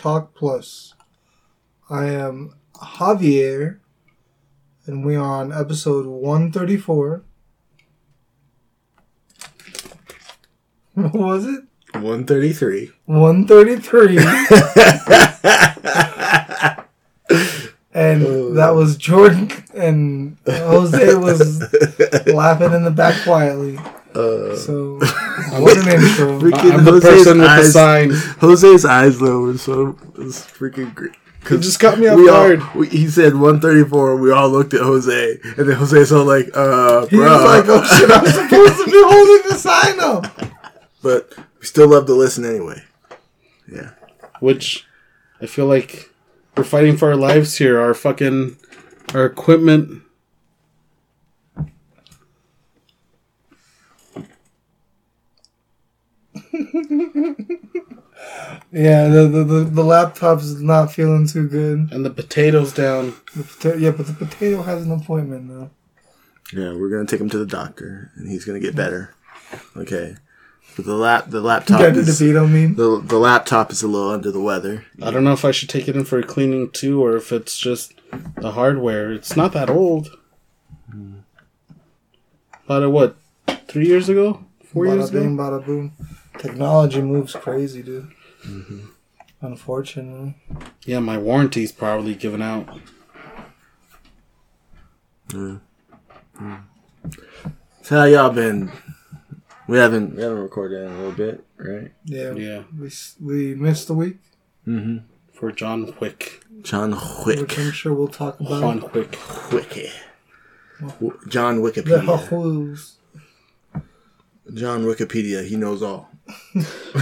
Talk Plus. I am Javier, and we are on episode 134. What was it? 133. 133. and that was Jordan, and Jose was laughing in the back quietly. Uh, So, what an intro. Freaking I'm the Jose's person with the sign. Jose's eyes though were so it's freaking great. It just caught me off we all, guard. we, he said 134. We all looked at Jose, and then Jose's all like, "Uh, He bro." was like, oh shit, I'm supposed to be holding the sign up. but we still love to listen anyway. Yeah. Which I feel like we're fighting for our lives here. Our fucking our equipment. Yeah, the, the, the, the laptop's not feeling too good. And the potatoes down. The pota- yeah, but the potato has an appointment now. Yeah, we're gonna take him to the doctor, and he's gonna get better. Okay. But the lap, the laptop Got the is DeVito meme. the the laptop is a little under the weather. I don't know if I should take it in for a cleaning too, or if it's just the hardware. It's not that old. Hmm. About a, what? Three years ago? Four Bada years bing, ago? bada boom. Technology moves crazy, dude. Unfortunately. Yeah, my warranty's probably given out. So how y'all been? We haven't we haven't recorded in a little bit, right? Yeah. Yeah, We, we missed a week, Mm-hmm. for John Wick. John which Wick. I'm sure we'll talk about. John Wick. Wiki. W- John Wikipedia. Hawks. John Wikipedia. He knows all.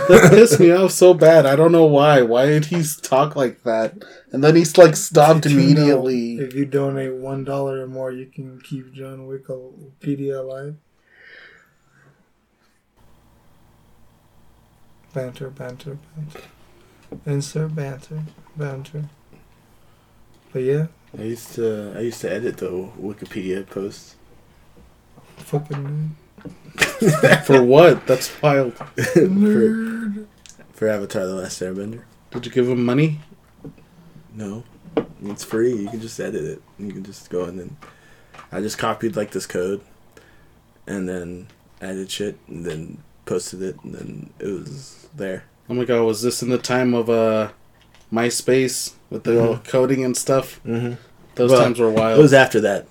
That pissed me off so bad. I don't know why. Why did he talk like that? And then he's like stopped Did you know immediately. If you donate one dollar or more, you can keep John Wikipedia alive. Banter, banter, banter. Insert banter, banter. But yeah, I used to I used to edit the Wikipedia posts. fucking For what? That's wild. for, for Avatar: The Last Airbender. Did you give him money? No, it's free. You can just edit it. You can just go and then I just copied like this code, and then added shit, and then posted it, and then it was there. Oh my god, was this in the time of uh MySpace with the all coding and stuff? Mm-hmm. Those Well, times were wild. It was after that.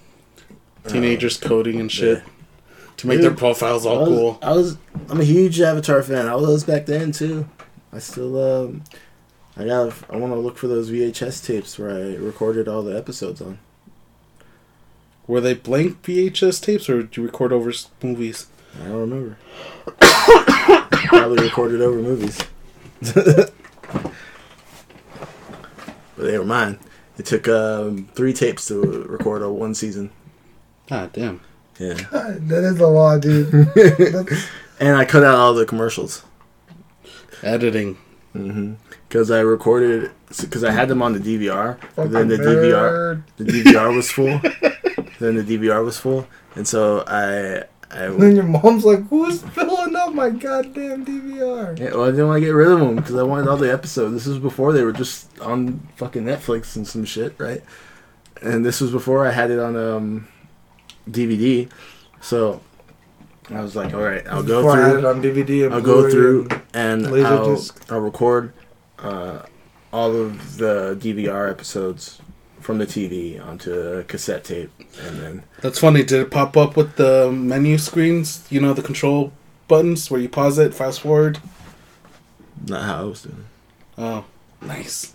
Teenagers coding and shit yeah. To make Dude, their profiles I all was, cool. I was I'm a huge Avatar fan. I was back then too. I still um I got I want to look for those VHS tapes where I recorded all the episodes on. Were they blank VHS tapes or did you record over movies? I don't remember. Probably recorded over movies. but they were mine. It took um, three tapes to record a one season. Ah, damn. Yeah. That is a lot, dude. And I cut out all the commercials. Editing. Because I recorded, because I had them on the DVR, but then the fucking DVR, the DVR was full. then the DVR was full, and so I, I, And then your mom's like, "Who's filling up my goddamn DVR?" yeah, well, I didn't want to get rid of them because I wanted all the episodes. This was before they were just on fucking Netflix and some shit, right? And this was before I had it on um, DVD, so I was like, all right, I'll go Before I had it on DVD and I'll go Blu-ray through and- and Laserdisc. I'll, I'll record uh, all of the DVR episodes from the TV onto a cassette tape, and then That's funny. Did it pop up with the menu screens? You know, the control buttons where you pause it, fast forward? not how I was doing. Oh, nice.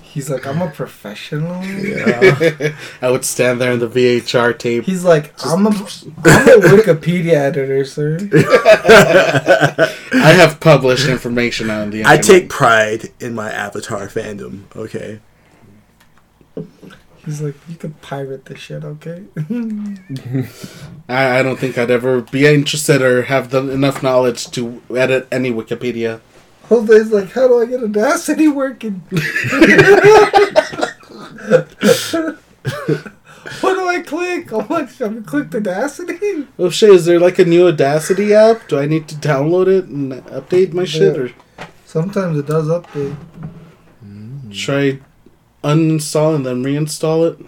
He's like, "I'm a professional." Yeah. I would stand there in the VHR tape. He's like, "I'm a, I'm a Wikipedia editor, sir." I have published information on the I take pride in my Avatar fandom. Okay. He's like, "You can pirate this shit, okay?" I, I don't think I'd ever be interested or have the, enough knowledge to edit any Wikipedia. Jose's like, "How do I get Audacity working?" what do I click? I'm like, have you clicked Audacity? Oh shit! Is there like a new Audacity app? Do I need to download it and update my shit, or Sometimes it does update. Mm. should I uninstall and then reinstall it?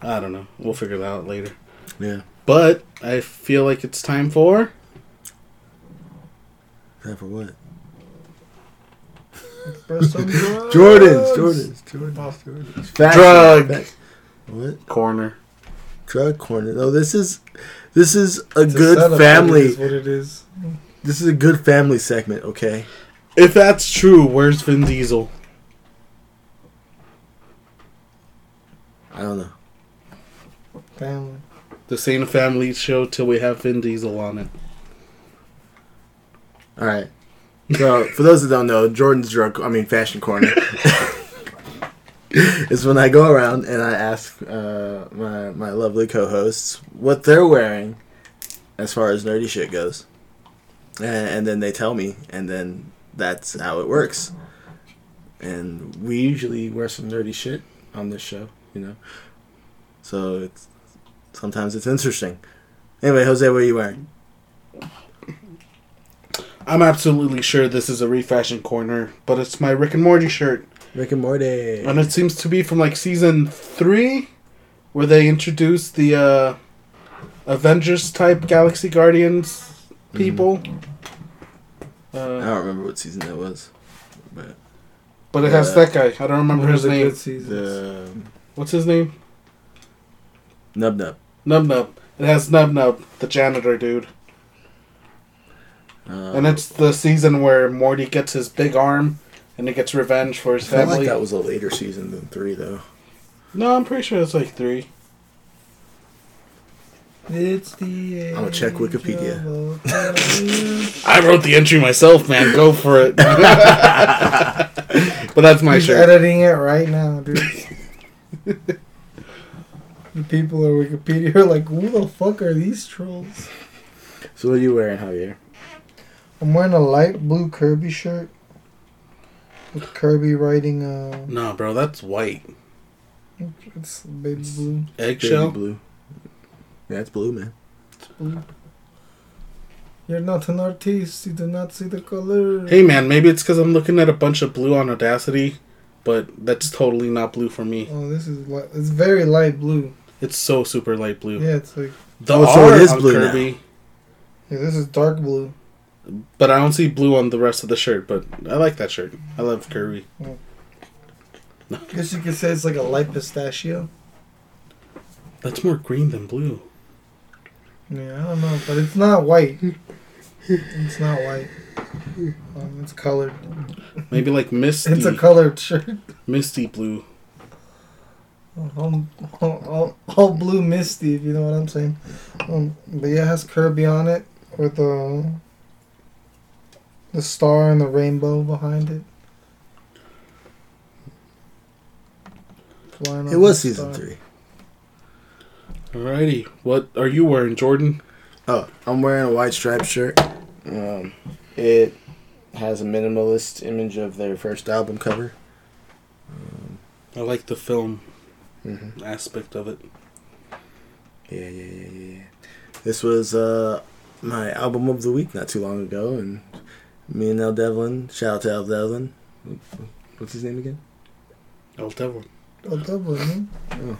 I don't know. We'll figure that out later. Yeah. But I feel like it's time for. Time for what? For some drugs. Jordans, Jordans, Jordans, Jordans. Fashion. Drug. Fa- What? Corner. Drug corner. No, this is this is a It's good setup, family. It is what it is. This is a good family segment. Okay. If that's true, where's Vin Diesel? I don't know. Family. This ain't a family show till we have Vin Diesel on it. All right. So for those that don't know, Jordan's drug. I mean, fashion corner. is when I go around and I ask uh, my my lovely co-hosts what they're wearing, as far as nerdy shit goes, and, and then they tell me, and then that's how it works. And we usually wear some nerdy shit on this show, you know. So it's sometimes it's interesting. Anyway, Jose, what are you wearing? I'm absolutely sure this is a refashion corner, but it's my Rick and Morty shirt. Rick and Morty. And it seems to be from like season three, where they introduced the uh, Avengers type Galaxy Guardians people. I Uh, don't remember what season that was, but but it has Uh, that guy. I don't remember his name. good seasons. the What's his name? Nub Nub. Nub Nub. It has Nub Nub, the janitor dude. Uh, And it's the season where Morty gets his big arm and he gets revenge for I his felt like family. that was a later season than three, though. No, I'm pretty sure it's like three. It's the I'm gonna check Wikipedia. I wrote the entry myself, man. Go for it. but that's my He's shirt. editing it right now, dude. the people at Wikipedia are like, who the fuck are these trolls? So what are you wearing, Javier? I'm wearing a light blue Kirby shirt. With Kirby writing, uh, No, bro, that's white. it's baby blue. Eggshell. blue. Yeah, it's blue, man. It's blue. You're not an artist, you do not see the color. Hey, man, maybe it's because I'm looking at a bunch of blue on Audacity, but that's totally not blue for me. Oh, this is light. It's very light blue. It's so super light blue. Yeah, it's like, The Oh, so it art is on blue now. Yeah, this is dark blue. But I don't see blue on the rest of the shirt. But I like that shirt. I love Kirby. I guess you could say it's like a light pistachio. That's more green than blue. Yeah, I don't know, but it's not white. it's not white. Um, it's colored. Maybe like misty, It's a colored shirt. misty blue. All, all, all, blue misty, if you know what I'm saying. Um, but yeah, it has Kirby on it with the the star and the rainbow behind it. Flying It was season star. three. Alrighty, what are you wearing, Jordan? Oh, I'm wearing a white striped shirt. Um, it has a minimalist image of their first album cover. I like the film Mm-hmm. aspect of it. Yeah, yeah, yeah, yeah, yeah. This was uh, my album of the week not too long ago, and me and El Devlin, shout out to El Devlin. What's his name again? El Devil. Oh, Dublin, huh?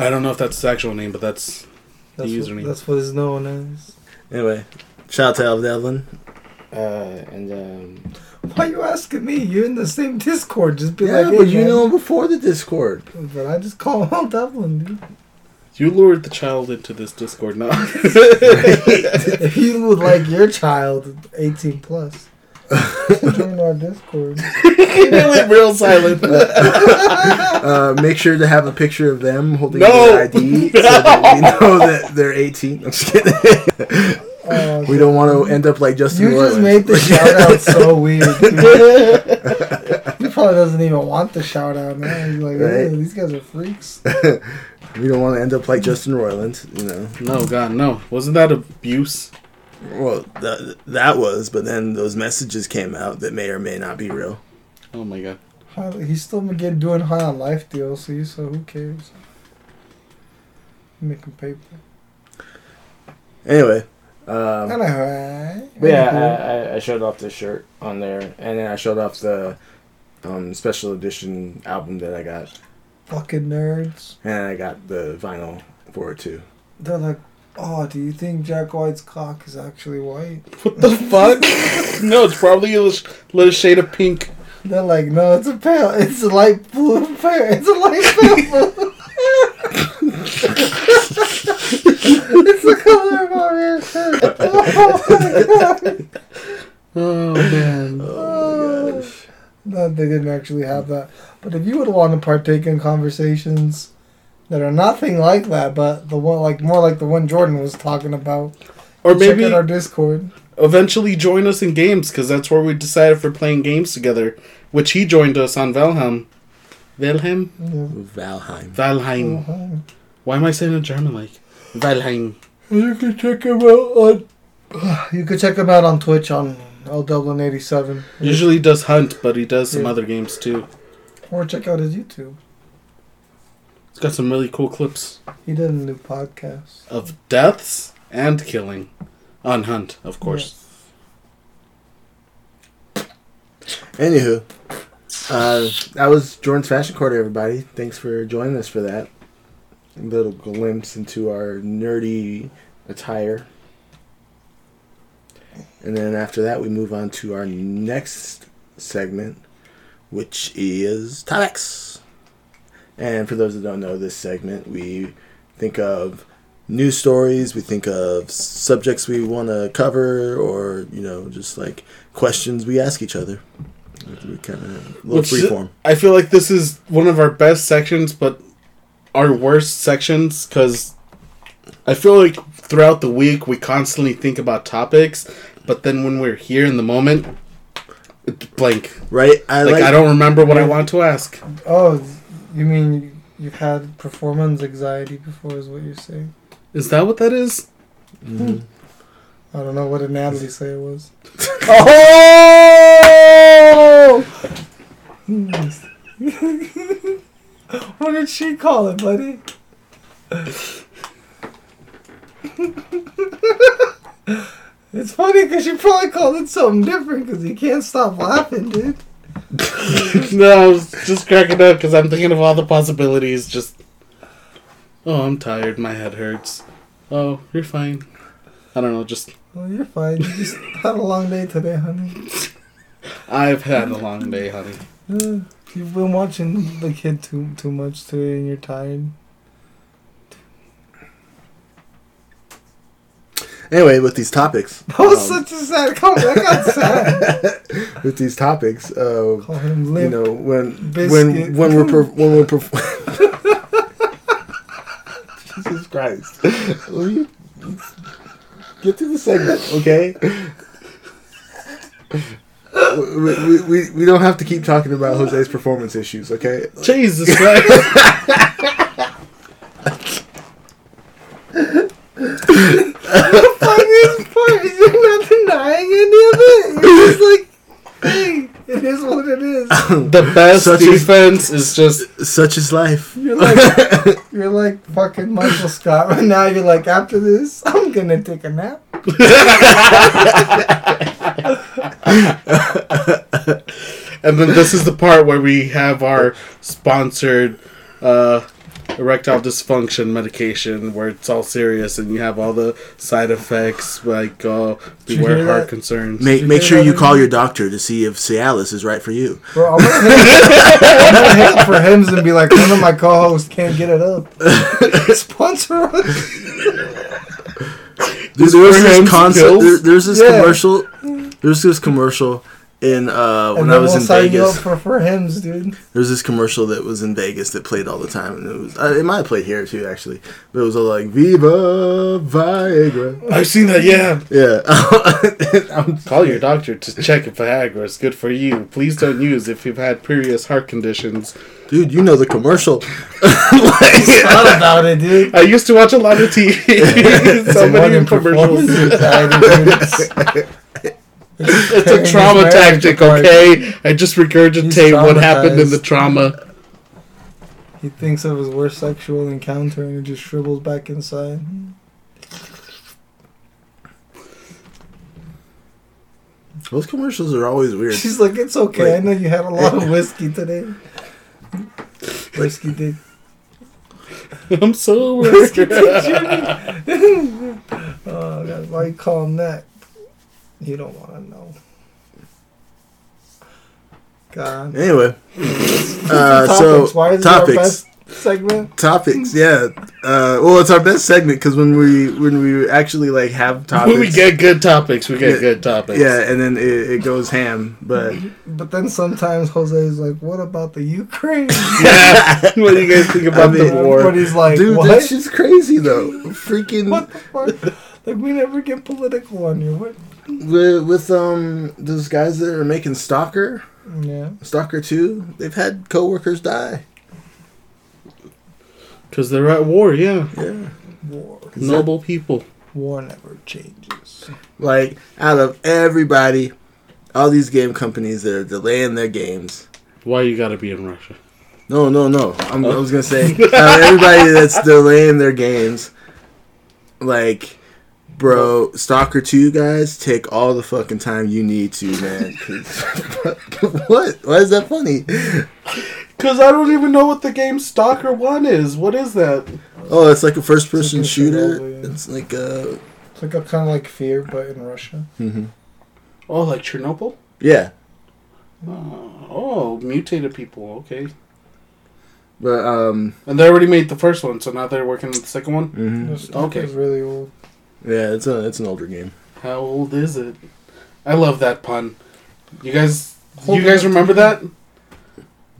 I don't know if that's his actual name, but that's That's, The what, username. that's what it's known as. Anyway, shout out to El Devlin. Uh, and um, Why you asking me? You're in the same Discord. Just be yeah, like, hey, but you man. know him before the Discord. But I just call him out Dublin, dude. You lured the child into this Discord now. if you would like your child 18 plus, join our Discord. it went real silent. uh, make sure to have a picture of them holding No! their ID so that we know that they're 18. I'm just kidding. Oh, we don't want to end up like Justin You just Roiland. made the shout out so weird. dude. he probably doesn't even want the shout out man. He's like, hey, Right. these guys are freaks. We don't want to end up like Justin Roiland, you know. no, God, no. Wasn't that abuse? Well, that that was, but then those messages came out that may or may not be real. Oh my God. He's still been getting doing high on life DLC, so who cares? Making paper. Anyway, um, Anyway. but yeah, I, I, I showed off this shirt on there, and then I showed off the um, special edition album that I got, Fucking nerds. and I got the vinyl for it too. They're like, oh, do you think Jack White's cock is actually white? What the fuck? no, it's probably a little, little shade of pink. They're like, no, it's a pale. It's a light blue pale. It's a light pale blue. it's the color of our hair shirt. Oh my god. Oh man. Oh my gosh. No, they didn't actually have that. But if you would want to partake in conversations that are nothing like that, but the one like more like the one Jordan was talking about, Or check maybe out our Discord. eventually join us in games because that's where we decided for playing games together. Which he joined us on Valheim. Valheim? Yeah. Valheim. Valheim. Uh-huh. Why am I saying it German like? Valheim. You can check him out on. You can check him out on Twitch on L Dublin eighty seven. Usually he does Hunt, but he does some Yeah. other games too. or check out his YouTube. It's got some really cool clips He did a new podcast. of deaths and killing. On Hunt, of course. Anywho, uh, that was Jordan's Fashion Corner, everybody. Thanks for joining us for that. A little glimpse into our nerdy attire. And then after that, we move on to our next segment, which is topics. And for those that don't know this segment, we think of news stories, we think of subjects we want to cover, or, you know, just like questions we ask each other. We kind of little Which- freeform. I feel like this is one of our best sections, but our worst sections because I feel like throughout the week we constantly think about topics, but then when we're here in the moment, it's blank. Right? I Like, like, I don't remember what I want to ask. Oh, you mean you've had performance anxiety before? Is what you're saying? Is that what that is? Mhm. I don't know what did Natalie say it was. Oh! what did she call it, buddy? it's funny because she probably called it something different because you can't stop laughing, dude. no, I was just cracking up because I'm thinking of all the possibilities. Just, oh, I'm tired. My head hurts. Oh, you're fine. I don't know. Just, Well, you're fine. You just had a long day today, honey. I've had a long day, honey. Uh, you've been watching the kid too too much today, and you're tired. Anyway, with these topics, That was um, such a sad comment. I got sad. with these topics, uh, him you know, when Biscuit. when when we're per- when we're Jesus Christ, get to the segment, okay? We, we, we, we don't have to keep talking about Jose's performance issues, okay? Jesus Christ. Funniest part is you're not denying any of it. You're just like, hey, it is what it is. the best Such is- defense is just Such is life. You're like, you're like fucking Michael Scott right now. You're like, after this, I'm gonna take a nap. And then this is the part where we have our sponsored uh, erectile dysfunction medication, where it's all serious and you have all the side effects like uh, you beware heart that? concerns. Make make sure you call there? your doctor to see if Cialis is right for you. Bro, I'm gonna hit, hit for Hims and be like, one of my co-hosts can't get it up. Sponsor us. Dude, there was for this concept. There, there's this Yeah. commercial. There's this commercial in uh, when And I was we'll in sign you up Vegas. for, for Hims, dude. There was this commercial that was in Vegas that played all the time, and it was uh, it might have played here too actually, but it was all like "Viva Viagra." I've seen that, yeah. Yeah, I'm- Call your doctor to check if Viagra is good for you. Please don't use if you've had previous heart conditions. dude, you know the commercial. Thought about it, dude. I used to watch a lot of TV. so many commercials. Performance anxiety, dude. It's, It's a trauma tactic, okay? I just regurgitate what happened in the trauma. He thinks of his worst sexual encounter and it just shrivels back inside. Those commercials are always weird. She's like, it's okay. I know you had a lot of whiskey today. Whiskey dick. I'm sober. Oh, God, why you call him that? You don't want to know. God. Anyway, uh, so Topics. Why is it our topics, best segment? topics, yeah. Uh, well, it's our best segment because when we when we actually like have topics, When we get good topics, we get Yeah. good topics. yeah, and then it, it goes ham. But But then sometimes Jose is like, "What about the Ukraine?" Yeah. what do you guys think about I mean, the war? Everybody's like, dude, "What? that shit's crazy though. Freaking what the fuck?" like we never get political on you. What? With, with um those guys that are making Stalker, Yeah. Stalker Two, they've had coworkers die. Because they're at war, yeah. Yeah, War. Noble people. War never changes. like out of everybody, all these game companies that are delaying their games. Why you gotta be in Russia? No, no, no. I'm, I Oh. was gonna say out of everybody that's delaying their games, like, bro, Stalker Two guys, take all the fucking time you need to, man. what? Why is that funny? Because I don't even know what the game Stalker 1 is. What is that? Oh, it's like a first-person It's like shooter. survival, yeah. It's like a It's like a kind of like fear, but in Russia. hmm Oh, like Chernobyl? yeah. Uh, oh, mutated people. Okay. But um, And they already made the first one, so now they're working on the second one? mhm. Okay. is really old. Yeah, it's a it's an older game. How old is it? I love that pun. You guys, Hold you guys remember that?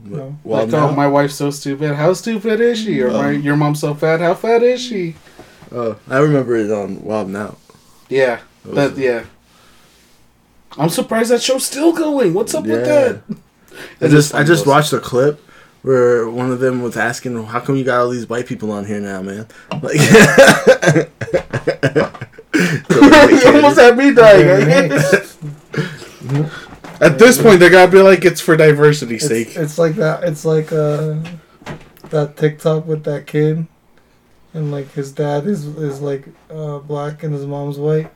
No. Well, like, oh, now, oh, my wife's so stupid. How stupid is she? Or Oh. my, your mom's so fat. How fat is she? oh, I remember it on Wild 'N Out. Yeah, That that yeah. I'm surprised that show's still going. What's up with that? I just I just watched a clip where one of them was asking, "How come you got all these white people on here now, man?" Like, you almost had me Very dying. At this point, they gotta be like, it's for diversity's It's, sake. it's like that. It's like uh, that TikTok with that kid, and like his dad is is like uh, black and his mom's white.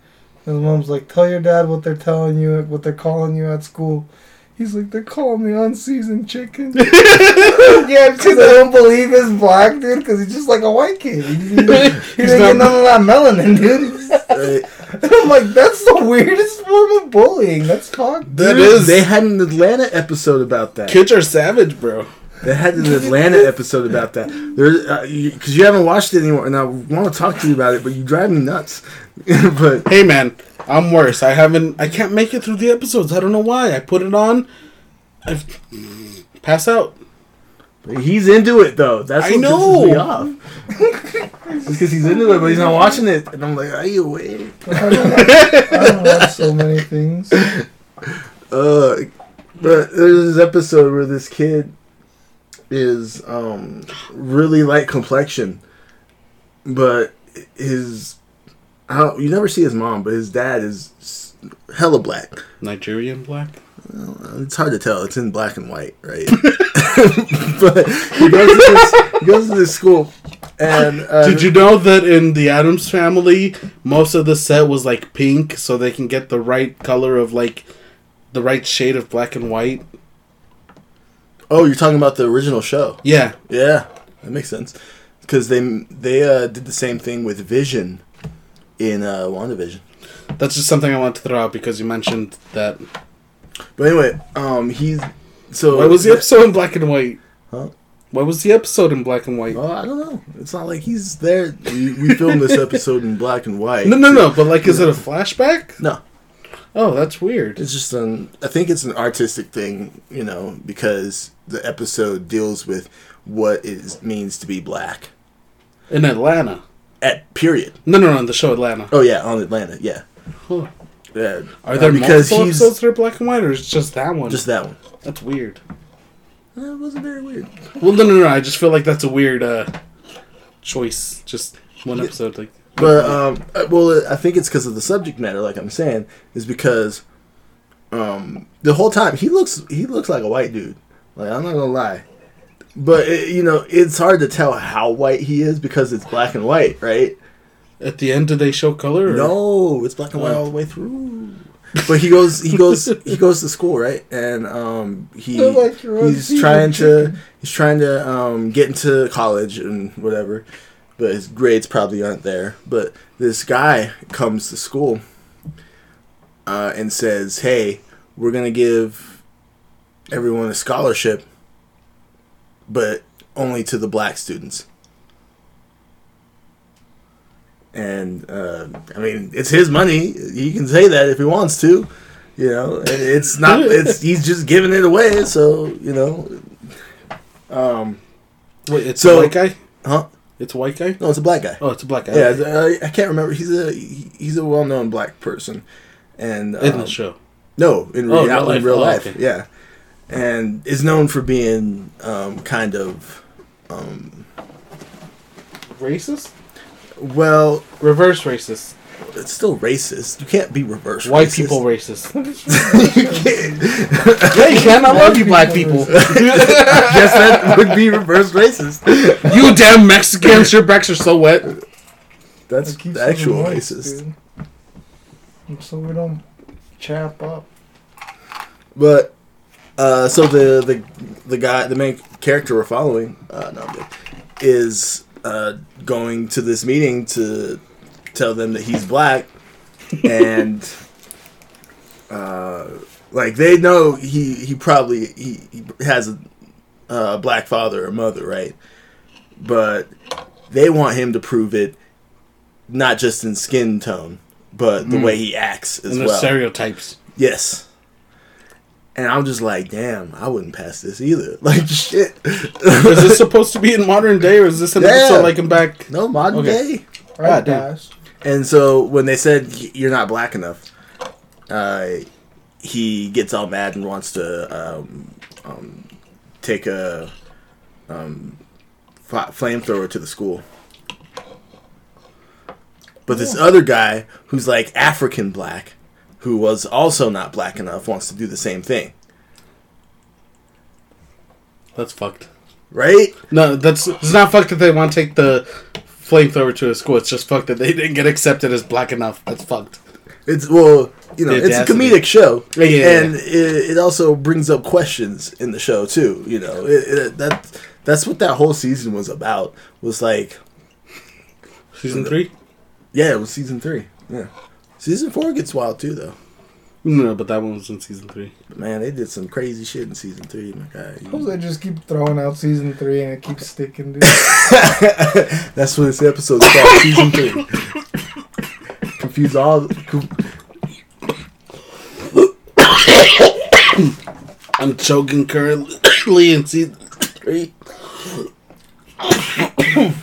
And his mom's like, "Tell your dad what they're telling you, what they're calling you at school." He's like, "They're calling me unseasoned chicken." yeah, because I don't believe he's black, dude. Because he's just like a white kid. He, he, he didn't get none of that melanin, dude. Right. I'm like, that's the weirdest form of bullying. That's fucked. That Dude, is- They had an Atlanta episode about that. Kids are savage, bro. They had an Atlanta episode about that. There's because you, 'cause you haven't watched it anymore, and I want to talk to you about it, but you drive me nuts. but Hey, man, I'm worse. I haven't. I can't make it through the episodes. I don't know why. I put it on. I pass out. he's into it though. That's I what know. pisses me off. it's because he's into it, but he's not watching it, and I'm like, "Are you awake?" I don't, I don't watch so many things. Uh, but there's this episode where this kid is um really light complexion, but his how you never see his mom, but his dad is hella black. Nigerian black. Well, it's hard to tell. It's in black and white, right? but he goes to this, goes to this school, and uh, Did you know that in the Addams family, most of the set was like pink, so they can get the right color of like the right shade of black and white? Oh, you're talking about the original show. Yeah, Yeah, that makes sense. Because they they uh, did the same thing with Vision in uh, WandaVision. that's just something I wanted to throw out because you mentioned that. But anyway, um, he's so. Why was the episode in black and white? Huh? Why was the episode in black and white? Well, I don't know. It's not like he's there. We, we filmed this episode in black and white. No, no, no. But like, is it a flashback? No. Oh, that's weird. It's just an. I think it's an artistic thing, you know, because the episode deals with what it means to be black. In Atlanta. At period. No, no, no. The show Atlanta. Oh yeah, on Atlanta. Yeah. Huh. Yeah. Are there Uh, because multiple he's episodes that are black and white, or is it just that one? just that one. that's weird. Uh, It wasn't very weird. Well, no, no, no. I just feel like that's a weird uh, choice. Just one Yeah. episode, like. But um, uh, well, I think it's because of the subject matter. Like I'm saying, is because um, the whole time he looks he looks like a white dude. Like I'm not gonna lie, but it, you know, it's hard to tell how white he is because it's black and white, right? At the end, do they show color? Or? No, it's black and white Oh. all the way through. But he goes, he goes, he goes to school, right? And um, he like he's trying to he's trying to um get into college and whatever, but his grades probably aren't there. But this guy comes to school uh, and says, "Hey, we're gonna give everyone a scholarship, but only to the black students." And uh, I mean, it's his money. He can say that if he wants to. You know, it's not. It's he's just giving it away. So you know, um, Wait, it's So- a white guy. huh? It's a white guy. No, it's a black guy. Oh, it's a black guy. Yeah, uh, I can't remember. He's a he's a well known black person, and in um, the show. No, in Oh, real, real life. in real Oh, life, okay. yeah, and is known for being um, kind of um, Racist. well. Reverse racist. It's still racist. You can't be reverse. White racist. people racist. you can't. yeah, you can. I love you, black people. I guess that would be reverse racist. you damn Mexicans, your backs are so wet. That's It the actual them racist. dude. So we don't chap up. But uh, so the the the guy, the main character we're following, uh, no, is uh, going to this meeting to tell them that he's black, and uh, like they know he he probably he, he has a, a black father or mother, right? But they want him to prove it, not just in skin tone, but the Mm. way he acts as And the well. stereotypes. Yes. And I'm just like, damn, I wouldn't pass this either. Like, shit. Is this supposed to be in modern day, or is this an Yeah. episode like in back? no modern Okay. day? Right, Ah, damn. And so when they said you're not black enough, uh, he gets all mad and wants to um, um, take a um, f- flamethrower to the school. But this other guy who's like African black, who was also not black enough, wants to do the same thing. That's fucked. Right? No, that's it's not fucked that they want to take the flamethrower to a school. It's just fucked that they didn't get accepted as black enough. That's fucked. It's well, you know, it's a comedic show, Yeah, yeah, yeah. and it, it also brings up questions in the show too. You know, it, it, that that's what that whole season was about. Was like, Season three? yeah, it was season three. Yeah, season four gets wild too, though. No, but that one was in season three. But man, they did some crazy shit in season three. My God, How they just keep throwing out season three and it keeps sticking, dude? that's what this episode's called, season three. Confuse all. I'm choking currently in season three.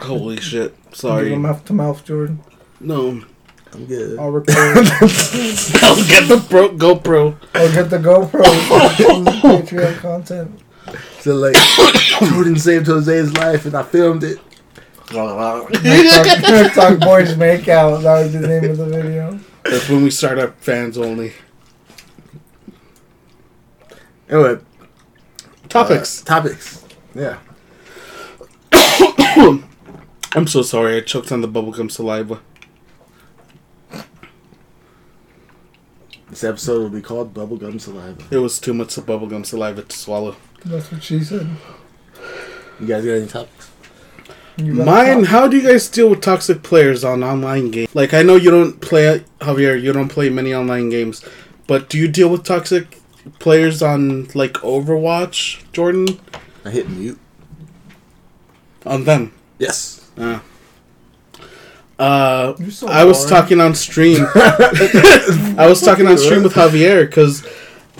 Holy shit! Sorry. mouth to mouth, Jordan. No, I'm good. I'll record. I'll get the pro- GoPro. I'll get the GoPro. Patreon content. So like, Jordan saved Jose's life, and I filmed it. Talk, talk boys make out. That was the name of the video. That's when we start up fans only Anyway, topics. Uh, topics. Yeah. I'm so sorry. I choked on the bubblegum saliva. This episode will be called Bubblegum Saliva. It was too much of bubblegum saliva to swallow. That's what she said. You guys got any topics? You got Mine. a How do you guys deal with toxic players on online games? Like, I know you don't play Javier. You don't play many online games, but do you deal with toxic players on like Overwatch, Jordan? I hit mute. On them. Yes. Uh, uh, so I was boring. talking on stream. I was talking on stream with Javier because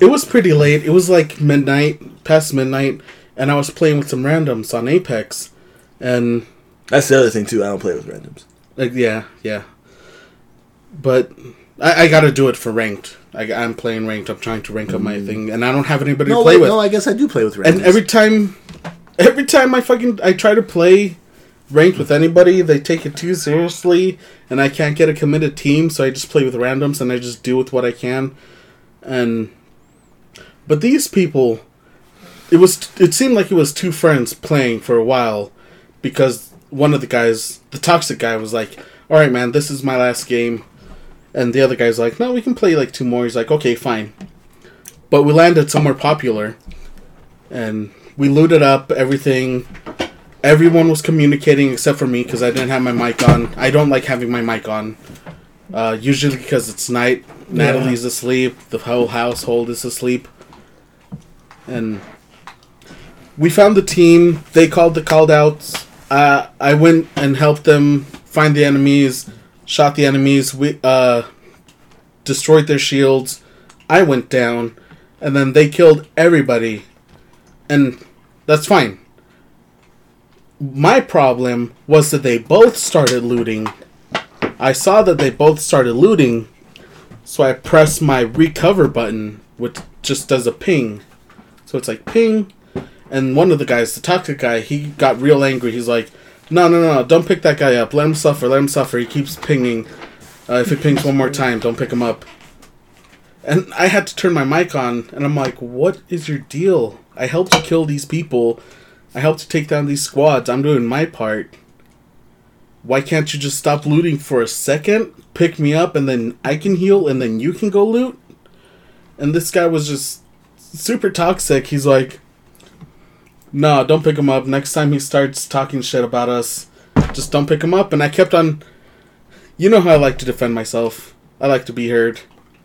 it was pretty late. It was like midnight, past midnight, and I was playing with some randoms on Apex, and That's the other thing too. I don't play with randoms. like yeah, yeah. But I, I got to do it for ranked. I, I'm playing ranked. I'm trying to rank up my thing, and I don't have anybody No, to play wait, with. no. I guess I do play with randoms. and every time, every time I fucking I try to play ranked with anybody, they take it too seriously, and I can't get a committed team. So I just play with randoms, and I just do with what I can. And but these people, it was it seemed like it was two friends playing for a while because one of the guys, the toxic guy, was like, "All right, man, this is my last game," and the other guy's like, "No, we can play like two more." He's like, "Okay, fine," but we landed somewhere popular, and we looted up everything. Everyone was communicating except for me because I didn't have my mic on. I don't like having my mic on. Uh, usually because it's night. Natalie's asleep. The whole household is asleep. And we found the team. They called the called outs. Uh, I went and helped them find the enemies, shot the enemies. We uh, destroyed their shields. I went down, and then they killed everybody, and that's fine. My problem was that they both started looting. I saw that they both started looting, so I pressed my recover button, which just does a ping. So it's like ping, and one of the guys, the toxic guy, he got real angry. He's like, "No, no, no, don't pick that guy up. Let him suffer. Let him suffer." He keeps pinging. Uh, if it pings one more time, don't pick him up. And I had to turn my mic on, and I'm like, "What is your deal? I helped you kill these people. I helped take down these squads. I'm doing my part. Why can't you just stop looting for a second, pick me up, and then I can heal, and then you can go loot?" And this guy was just super toxic. He's like, "No, don't pick him up. Next time he starts talking shit about us, just don't pick him up." And I kept on. You know how I like to defend myself. I like to be heard.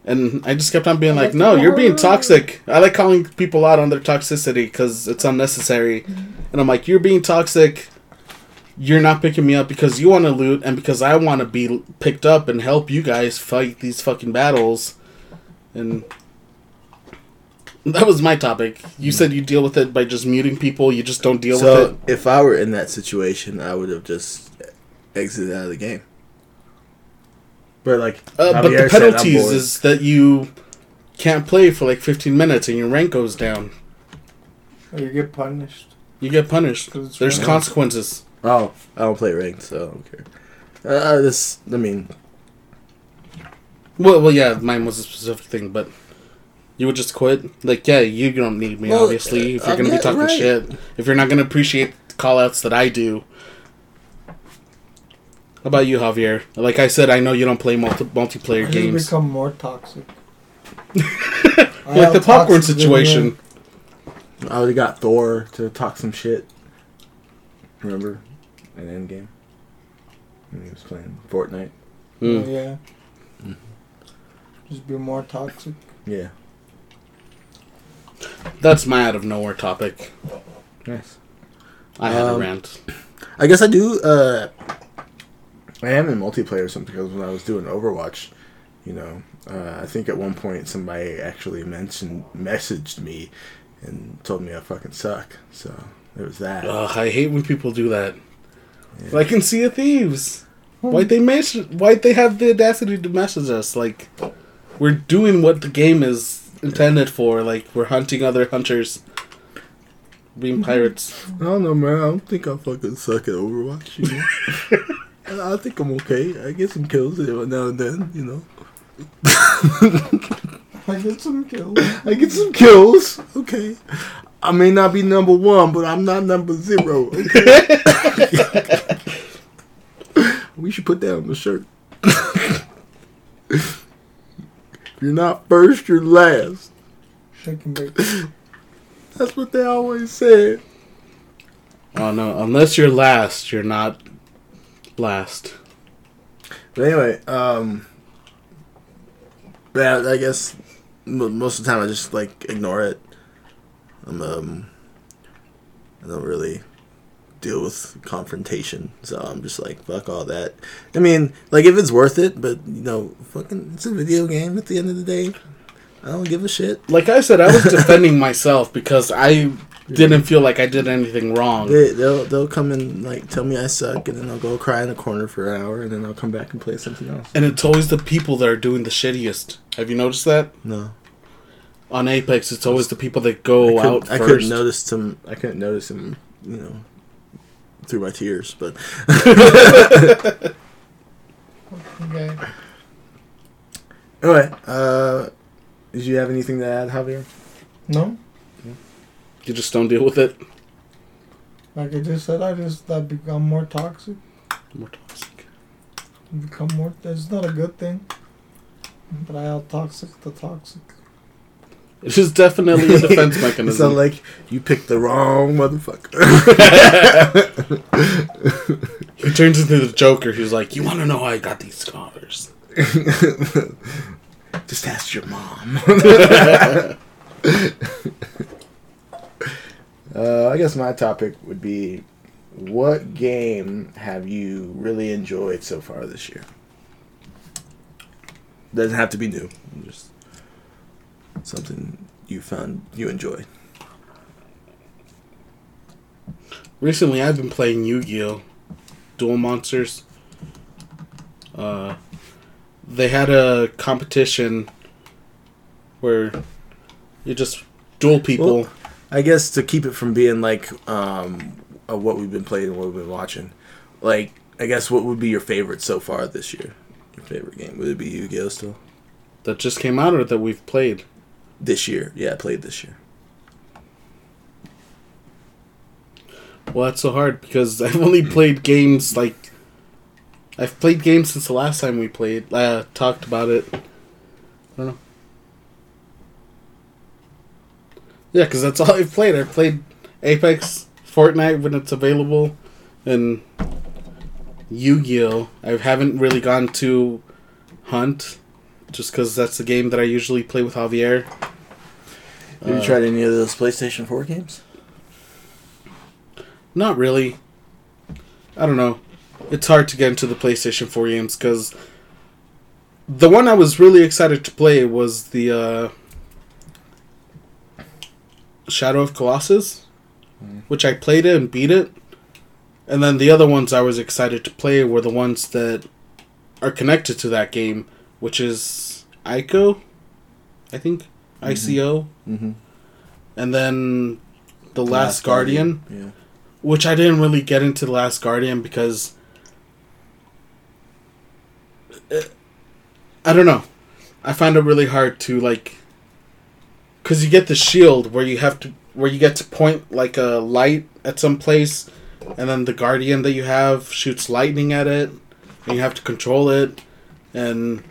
And I just kept on being like, no, you're being toxic. I like calling people out on their toxicity because it's unnecessary. And I'm like, you're being toxic. You're not picking me up because you want to loot and because I want to be picked up and help you guys fight these fucking battles. And that was my topic. You hmm. said you deal with it by just muting people. You just don't deal with it. So it. if I were in that situation, I would have just exited out of the game. But like, Uh, but the penalties bored. is that you can't play for like 15 minutes and your rank goes down. Or you get punished. You get punished. There's ranked. consequences. Oh, I don't play ranked, so I don't care. Uh, this, I mean, Well, well, yeah, mine was a specific thing, but you would just quit. Like, yeah, you don't need me, Well, obviously. If you're uh, gonna yeah, be talking right. shit, if you're not gonna appreciate call outs that I do. How about you, Javier? Like I said, I know you don't play multi- multiplayer You games. become more toxic. Like the popcorn situation. I already got Thor to talk some shit. Remember? In Endgame? When he was playing Fortnite. Mm. Yeah. Just be more toxic. Yeah. That's my out of nowhere topic. Nice. I had a Um, rant. I guess I do. Uh, I am in multiplayer something because when I was doing Overwatch, you know, uh, I think at one point somebody actually mentioned messaged me and told me I fucking suck. So it was that. Ugh, I hate when people do that. Yeah. Like in Sea of Thieves. Why'd they message? Why'd they have the audacity to message us? Like, we're doing what the game is intended for. Like, we're hunting other hunters, being pirates. I don't know, man. I don't think I fucking suck at Overwatch. You know? I I think I'm okay. I get some kills every now and then. You know, I get some kills. I get some kills. Okay. I may not be number one, but I'm not number zero. Okay. we should put that on the shirt. you're not first, you're last. Shake and bake. That's what they always said. Oh no! Unless you're last, you're not last. But anyway, um, yeah, I guess most of the time I just like ignore it. I'm um, I don't really deal with confrontation, so I'm just like fuck all that. I mean, like if it's worth it, but you know, fucking, it's a video game at the end of the day. I don't give a shit. Like I said, I was defending myself because I didn't feel like I did anything wrong. They, they'll they'll come and like tell me I suck, and then I'll go cry in a corner for an hour, and then I'll come back and play something else. And it's always the people that are doing the shittiest. Have you noticed that? No, On Apex, it's always the people that I go couldn't, out I first. couldn't notice them. I couldn't notice them. You know, through my tears. But Okay. anyway, uh, did you have anything to add, Javier? No? You just don't deal with it. Like I just said, I just I become more toxic. More toxic. Become more. It's not a good thing. But I out toxic the toxic. It is just definitely a defense mechanism. sound like you picked the wrong motherfucker. he turns into the Joker. He's like, "You want to know how I got these scars?" Just ask your mom. Uh, I guess my topic would be what game have you really enjoyed so far this year? Doesn't have to be new. Just something you found you enjoy. Recently, I've been playing Yu-Gi-Oh! Duel Monsters. Uh, they had a competition where you just duel people. Well, I guess to keep it from being like um, what we've been playing and what we've been watching, like I guess what would be your favorite so far this year? Your favorite game would it be Yu-Gi-Oh still that just came out or that we've played. this year? Yeah, I played this year. Well, that's so hard because I've only played games like I've played games since the last time we played. Uh, talked about it. I don't know. Yeah, because that's all I've played. I've played Apex, Fortnite when it's available, and Yu-Gi-Oh. I haven't really gone to Hunt, just because that's the game that I usually play with Javier. Have you Uh, tried any of those PlayStation Four games? Not really. I don't know. It's hard to get into the PlayStation 4 games because the one I was really excited to play was the uh, Shadow of Colossus, Mm. which I played it and beat it. And then the other ones I was excited to play were the ones that are connected to that game, which is ICO, I think. ICO. Mm-hmm. And then The Last, Guardian Yeah. which I didn't really get into the Last Guardian because uh, I don't know. I find it really hard to like because you get the shield where you have to where you get to point like a light at some place, and then the guardian that you have shoots lightning at it, and you have to control it, and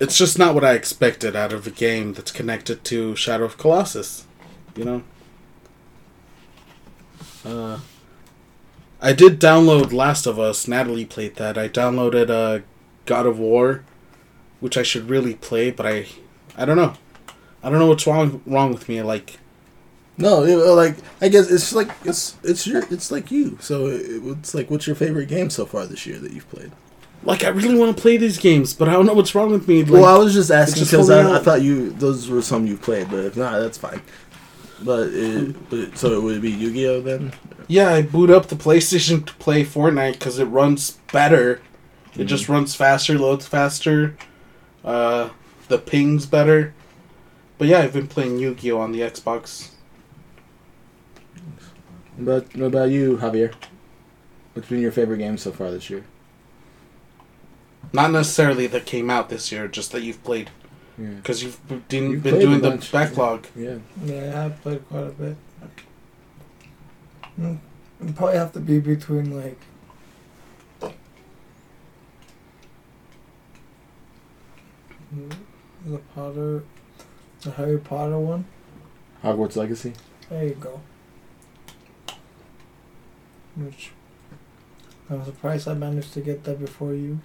it's just not what I expected out of a game that's connected to Shadow of Colossus, you know. Uh, I did download Last of Us. Natalie played that. I downloaded uh, God of War, which I should really play, but I, I don't know. I don't know what's wrong wrong with me. Like, No, it, like I guess it's like it's it's your it's like you. So it, it's like what's your favorite game so far this year that you've played? like I really want to play these games, but I don't know what's wrong with me. Like, well, I was just asking because I, I thought you those were some you've played, but if not, that's fine. But it, but so it would be Yu-Gi-Oh then. yeah, I boot up the PlayStation to play Fortnite because it runs better. It just runs faster, loads faster. Uh, the ping's better. But yeah, I've been playing Yu-Gi-Oh on the Xbox. But what about you, Javier? What's been your favorite game so far this year? Not necessarily that came out this year, just that you've played. Yeah. Because you've been, You've been doing the bunch, backlog. Yeah. Yeah, I have played quite a bit. Mm, it'd probably have to be between like. mm, The Potter, the Harry Potter one. Hogwarts Legacy. There you go. Which I'm surprised I managed to get that before you.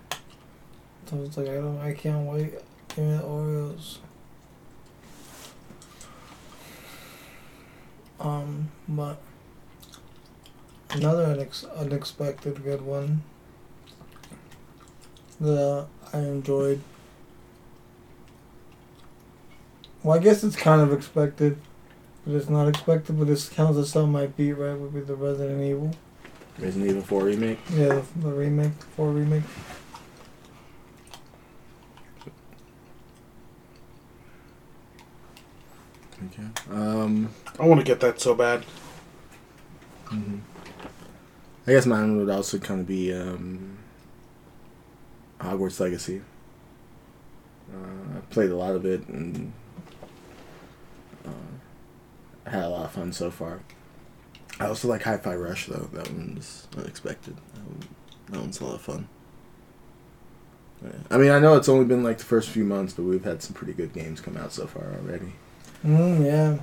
So I was like, I don't, I can't wait. Give me the Oreos. Um, but another unex- unexpected good one that I enjoyed. Well, I guess it's kind of expected. But it's not expected, but this counts as something I beat, right? Would be the Resident Evil. Resident Evil 4 remake. Yeah, the, the remake, four remake. Okay. Um. I want to get that so bad. mhm. I guess mine would also kind of be um, Hogwarts Legacy. Uh, I played a lot of it and I had a lot of fun so far. I also like Hi-Fi Rush though. That one's unexpected. That, one, that one's a lot of fun. Yeah. I mean, I know it's only been like the first few months, but we've had some pretty good games come out so far already. Mm, yeah.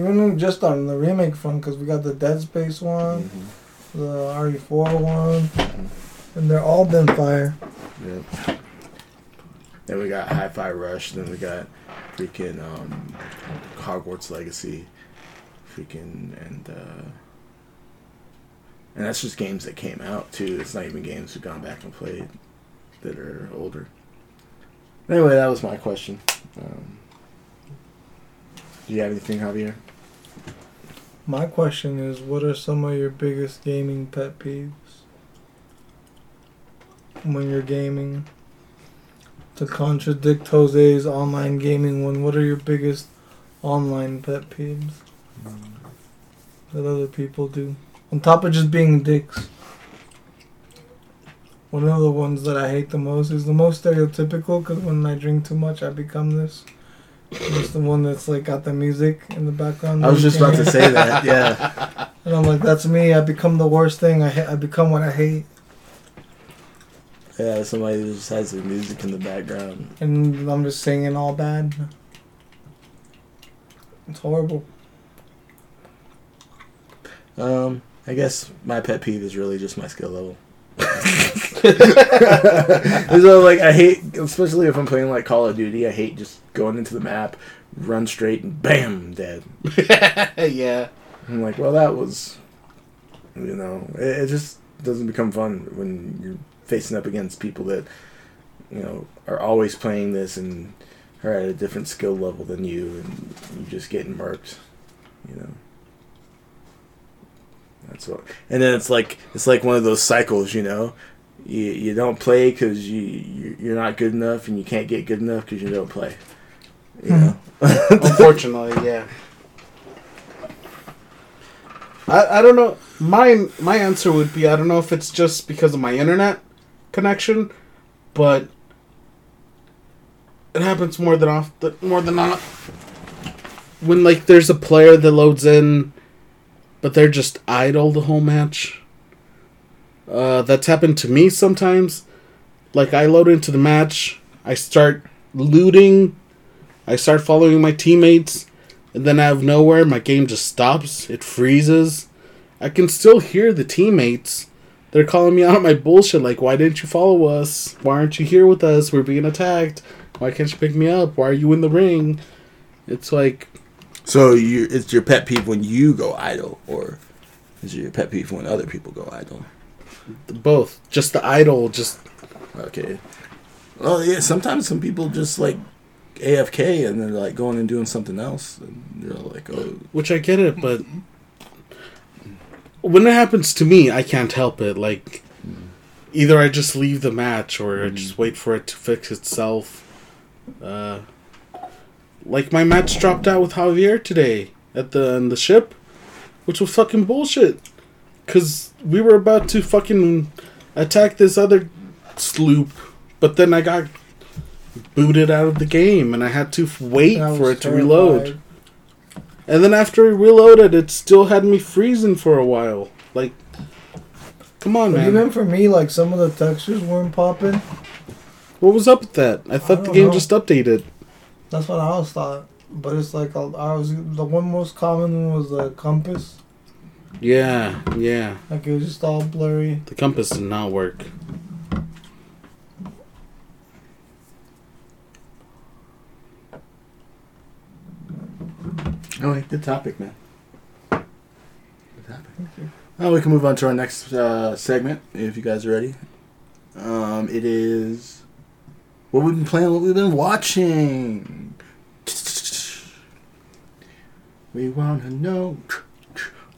Even just on the remake front, because we got the Dead Space one, Mhm. the RE4 one, and they're all been fire. Yep. Then we got Hi-Fi Rush. Then we got freaking um, Hogwarts Legacy. Freaking and uh, and that's just games that came out too. It's not even games we've gone back and played that are older. Anyway, that was my question. Um, do you have anything, Javier? My question is, what are some of your biggest gaming pet peeves when you're gaming? To contradict Jose's online gaming one, what are your biggest online pet peeves that other people do? On top of just being dicks. One of the ones that I hate the most is the most stereotypical because when I drink too much, I become this. It's the one that's like got the music in the background. I was just about to say that. Yeah. And I'm like, that's me. I become the worst thing. I ha- I become what I hate, Yeah, somebody just has the music in the background. and I'm just singing all bad. It's horrible. Um, I guess my pet peeve is really just my skill level. so like I hate, especially if I'm playing like Call of Duty. I hate just going into the map, run straight, and bam, dead. yeah. I'm like, well, that was, you know, it, it just doesn't become fun when you're facing up against people that, you know, are always playing this and are at a different skill level than you, and you're just getting murked, you know. That's what, and then it's like it's like one of those cycles, you know. You you don't play because you you- you're not good enough, and you can't get good enough because you don't play. You hmm. know. Unfortunately, yeah. I, I don't know. My my answer would be I don't know if it's just because of my internet connection, but it happens more than off more than not. When like there's a player that loads in, but they're just idle the whole match. Uh, that's happened to me sometimes. Like I load into the match, I start looting, I start following my teammates, and then out of nowhere, my game just stops. It freezes. I can still hear the teammates. They're calling me out on my bullshit, like, why didn't you follow us? Why aren't you here with us? We're being attacked. Why can't you pick me up? Why are you in the ring? It's like, So you, it's your pet peeve when you go idle, or is it your pet peeve when other people go idle? both. Just the idle. just. Okay. Well, yeah. Sometimes some people just like AFK and they're like going and doing something else, and they're like, oh, Which I get it, but. When it happens to me, I can't help it. Like, either I just leave the match or I just wait for it to fix itself. Uh, like my match dropped out with Javier today at the on the ship, which was fucking bullshit. Cause we were about to fucking attack this other sloop, but then I got booted out of the game and I had to f- wait I for it to reload. And then after it reloaded, it still had me freezing for a while. Like, come on, But man. even for me, like some of the textures weren't popping. What was up with that? I thought the game know. just updated. That's what I always thought. But it's like I was the one most common one was the compass. Yeah, yeah. Like it was just all blurry. The compass did not work. oh, good topic, man. Good topic. Well, we can move on to our next uh, segment if you guys are ready. Um, it is what we've been playing, what we've been watching. We wanna know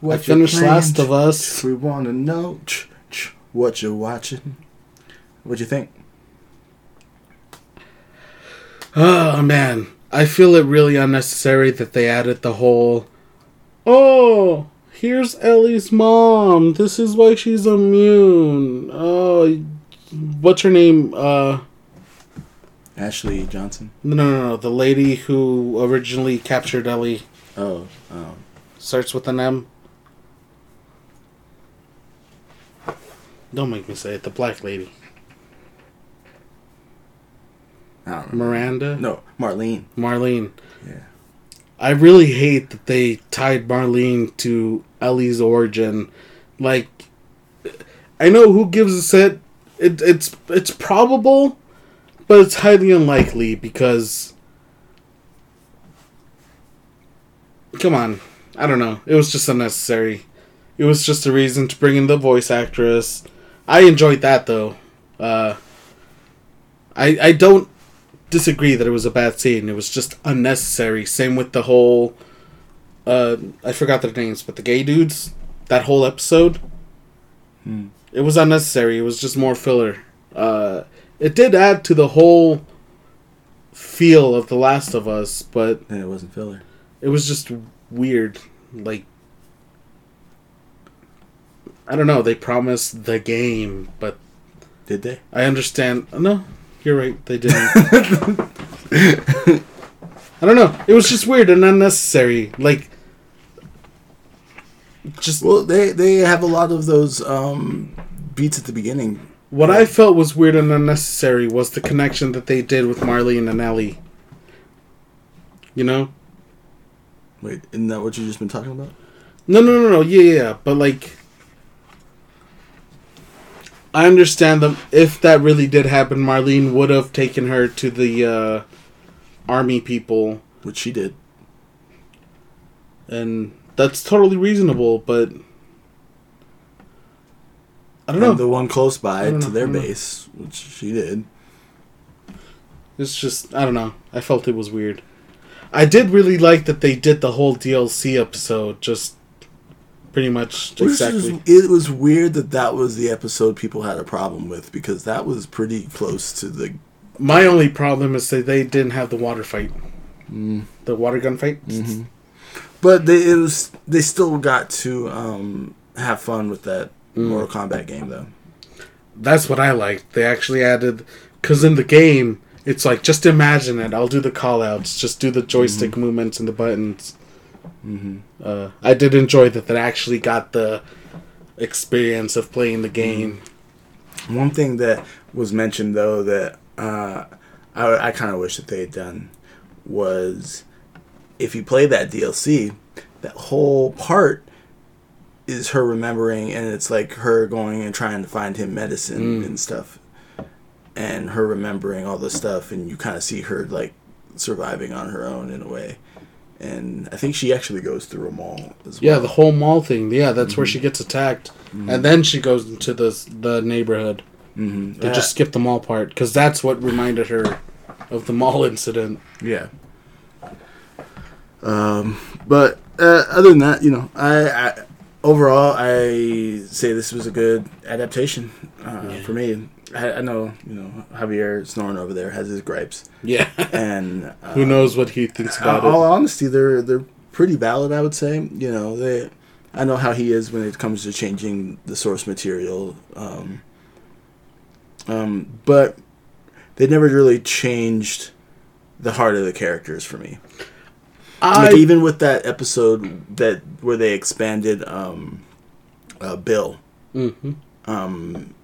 what I you're finished playing. Last of Us. We wanna know what you're watching. What'd you think? Oh man, I feel it really unnecessary that they added the whole. Oh, here's Ellie's mom. This is why she's immune. Oh, what's her name? Uh, Ashley Johnson. no, no, no, the lady who originally captured Ellie. Oh, oh. Starts with an M. Don't make me say it. The black lady. I don't know. Miranda? No, Marlene. Marlene. Yeah. I really hate that they tied Marlene to Ellie's origin. Like, I know who gives a shit. It, it's it's probable, but it's highly unlikely because. Come on, I don't know. It was just unnecessary. It was just a reason to bring in the voice actress. I enjoyed that though. Uh, I I don't disagree that it was a bad scene. It was just unnecessary. Same with the whole. Uh, I forgot their names, but the gay dudes. That whole episode. Hmm. It was unnecessary. It was just more filler. Uh, it did add to the whole feel of The Last of Us, but And it wasn't filler. it was just weird. Like. I don't know. They promised the game, but Did they? I understand. No, you're right. They didn't. I don't know. It was just weird and unnecessary. Like, just Well, they they have a lot of those um, beats at the beginning. What I felt was weird and unnecessary was the connection that they did with Marlene and Ellie. You know? Wait, isn't that what you just been talking about? No, no, no, no. Yeah, yeah, yeah. But like, I understand them. If that really did happen, Marlene would have taken her to the uh, army people Which she did. and that's totally reasonable. But I don't know. The one close by to their base, which she did. it's just I don't know. I felt it was weird. I did really like that they did the whole DLC episode. Just pretty much Which exactly. is- it was weird that that was the episode people had a problem with because that was pretty close to the. My only problem is that they didn't have the water fight, Mm, the water gun fight. mhm. But they it was they still got to um, have fun with that Mm. Mortal Kombat game though. That's what I liked. They actually added because in the game it's like just imagine it. I'll do the call outs, just do the joystick movements and the buttons. hmm Uh, I did enjoy that. That actually got the experience of playing the game. One thing that was mentioned though that uh, I, I kind of wish that they had done was if you play that DLC, that whole part is her remembering, and it's like her going and trying to find him medicine Mm. and stuff, and her remembering all this stuff, and you kind of see her like surviving on her own in a way. And I think she actually goes through a mall as Yeah, well. the whole mall thing. Yeah, that's where she gets attacked, and then she goes into the the neighborhood. hmm They just skip the mall part because that's what reminded her of the mall incident. Yeah. Um, but uh, other than that, you know, I, I overall I say this was a good adaptation uh, Yeah. for me. I, I know you know Javier Snoring over there has his gripes, Yeah, and uh, who knows what he thinks about all it. All honesty, they're they're pretty valid. I would say. You know, they. I know how he is when it comes to changing the source material. Um, um, but they never really changed the heart of the characters for me. Like even with that episode that where they expanded um, uh, Bill, Mhm. um,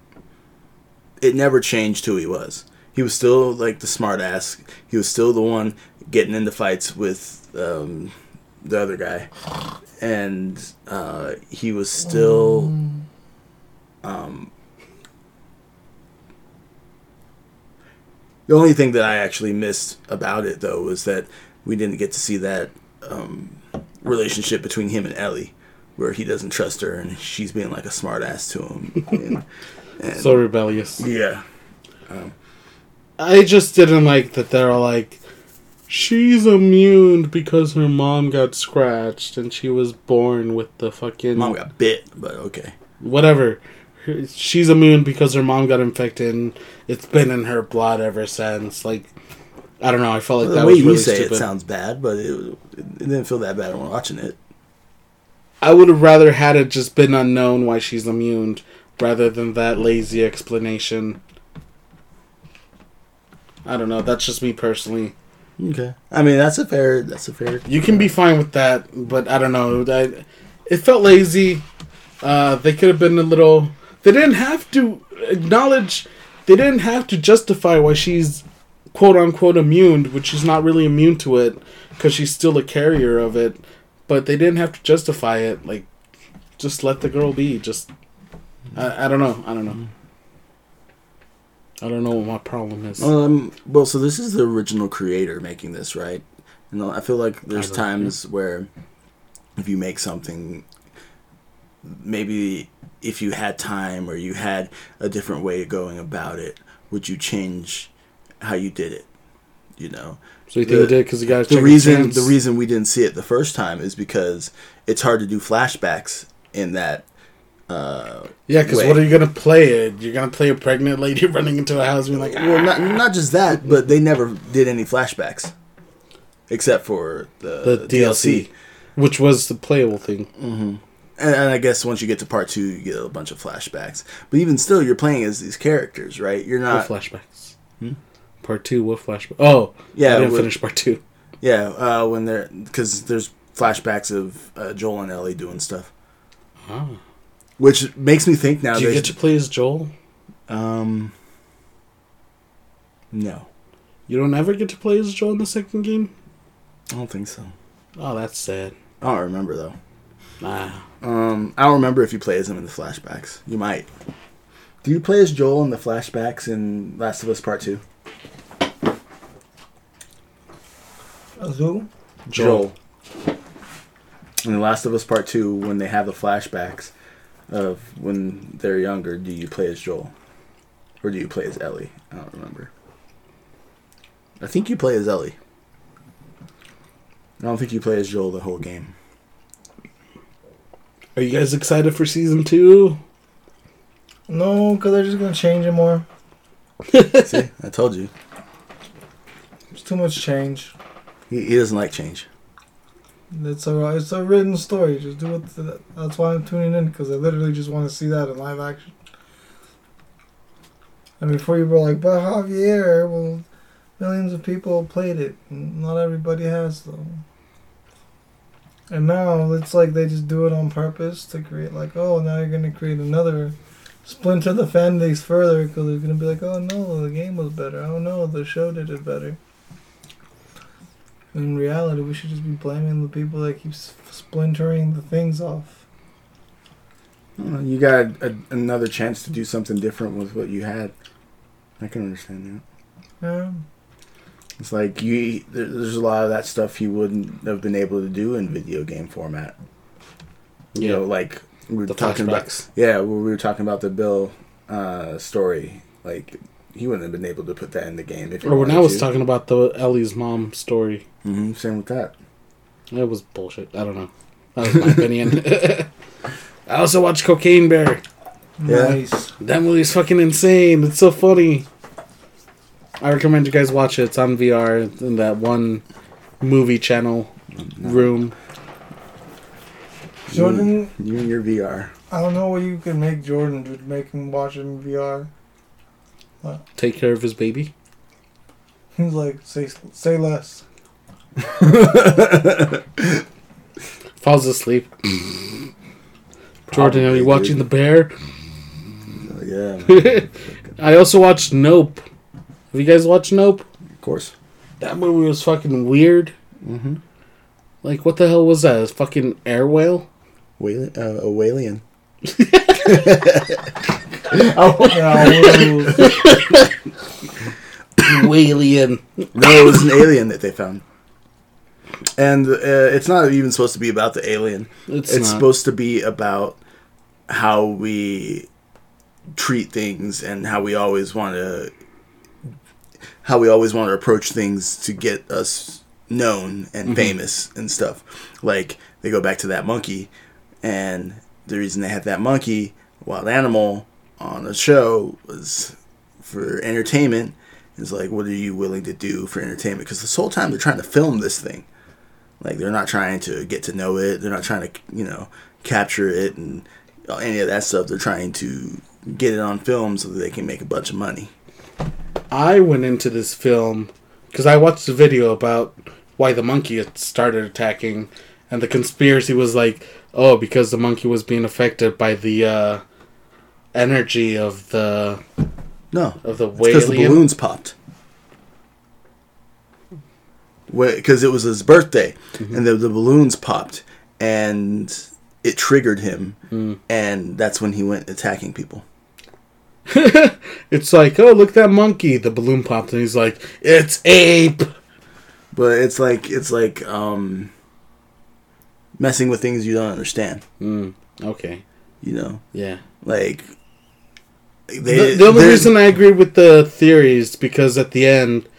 it never changed who he was. He was still like the smart ass. He was still the one getting into fights with um, the other guy, and uh, he was still. Um, the only thing that I actually missed about it though was that we didn't get to see that um, relationship between him and Ellie, where he doesn't trust her and she's being like a smart ass to him. And, and- so rebellious. yeah, I just didn't like that they're like, she's immune because her mom got scratched and she was born with the fucking mom got bit, but okay. whatever. She's immune because her mom got infected. and It's been in her blood ever since. Like, I don't know. I felt like the that way was you really say stupid. it sounds bad, but it, it didn't feel that bad when watching it. I would have rather had it just been unknown why she's immune rather than that lazy explanation. I don't know. That's just me personally. Okay. I mean, that's a fair. That's a fair. You can be fine with that, but I don't know. I, it felt lazy. Uh, they could have been a little. They didn't have to acknowledge. They didn't have to justify why she's quote unquote immune, which she's not really immune to it because she's still a carrier of it. But they didn't have to justify it. Like, just let the girl be. Just, I, I don't know. I don't know. I don't know what my problem is. Um. Well, so this is the original creator making this, right? And I feel like there's times where if you make something, maybe if you had time or you had a different way of going about it, would you change how you did it? You know. so you think the- it did because you guys the reason the reason we didn't see it the first time is because it's hard to do flashbacks in that uh Yeah, because what are you gonna play? It you're gonna play a pregnant lady running into a house, being like, well ah. not not just that but they never did any flashbacks except for the, the DLC, which was the playable thing. and, and i guess once you get to part two you get a bunch of flashbacks but even still you're playing as these characters right you're not what flashbacks? Part two. What flashback? Oh, Yeah, I didn't with- finish part two. yeah uh when they're because there's flashbacks of uh, joel and ellie doing stuff Ah. which makes me think now Did you get to play as Joel? um no You don't ever get to play as Joel in the second game. i don't think so Oh, that's sad. i don't remember though Nah. Um, I don't remember if you play as him in the flashbacks. You might. Do you play as Joel in the flashbacks in Last of Us Part Two? Azul? Joel. In The Last of Us Part Two, when they have the flashbacks of when they're younger, do you play as Joel, or do you play as Ellie? I don't remember. I think you play as Ellie. I don't think you play as Joel the whole game. Are you guys excited for season two? No, because they're just going to change it more. See, I told you. It's too much change. He, he doesn't like change. It's a it's a written story. Just do it. th- That's why I'm tuning in because I literally just want to see that in live action. And before you were like, but Javier, well, millions of people played it. Not everybody has though. And now it's like they just do it on purpose to create like, oh, now you're gonna create another splinter the fan base further because they're gonna be like, oh no, the game was better. Oh no, the show did it better. In reality, we should just be blaming the people that keep splintering the things off. You got a, another chance to do something different with what you had. I can understand that. Yeah. It's like you. there- There's a lot of that stuff you wouldn't have been able to do in video game format. You know, like we were The talking about. Yeah, we were talking about the Bill uh, story. Like he wouldn't have been able to put that in the game if. Or when I wanted was to. talking about the Ellie's mom story, hmm same with that. it was bullshit. I don't know. That was my opinion. I also watched Cocaine Bear. Yeah. Nice. That movie's fucking insane. It's so funny. I recommend you guys watch it. It's on VR in that one movie channel room. Jordan, You and your VR. I don't know what you can make Jordan to make him watch it in VR. Take care of his baby. He's like, say say less. Falls asleep. Jordan, are you Probably, watching the bear? Yeah, I also watched Nope. Have you guys watched Nope? of course. That movie was fucking weird. Mm-hmm. Like, what the hell was that? A fucking air whale? Whale, uh, a whalian. Whalian. No, it was an alien that they found. And uh, it's not even supposed to be about the alien. It's, It's, supposed to be about how we treat things and how we always want to how we always want to approach things to get us known and famous and stuff. Like they go back to that monkey and the reason they had that monkey, wild animal, on a show was for entertainment. It's like, what are you willing to do for entertainment? Because this whole time they're trying to film this thing. Like they're not trying to get to know it. They're not trying to, you know, capture it and any of that stuff. They're trying to get it on film so that they can make a bunch of money. I went into this film because I watched a video about why the monkey started attacking, and the conspiracy was like, oh, because the monkey was being affected by the uh, energy of the No, of the because the balloons popped. Because it was his birthday, Mm-hmm. and the, the balloons popped, and it triggered him, Mm. and that's when he went attacking people. It's like, oh, look at that monkey. The balloon popped, and he's like, it's ape. But it's like it's like um, messing with things you don't understand. Mm, okay, You know, yeah. like they, the, the only reason I agree with the theory is because at the end,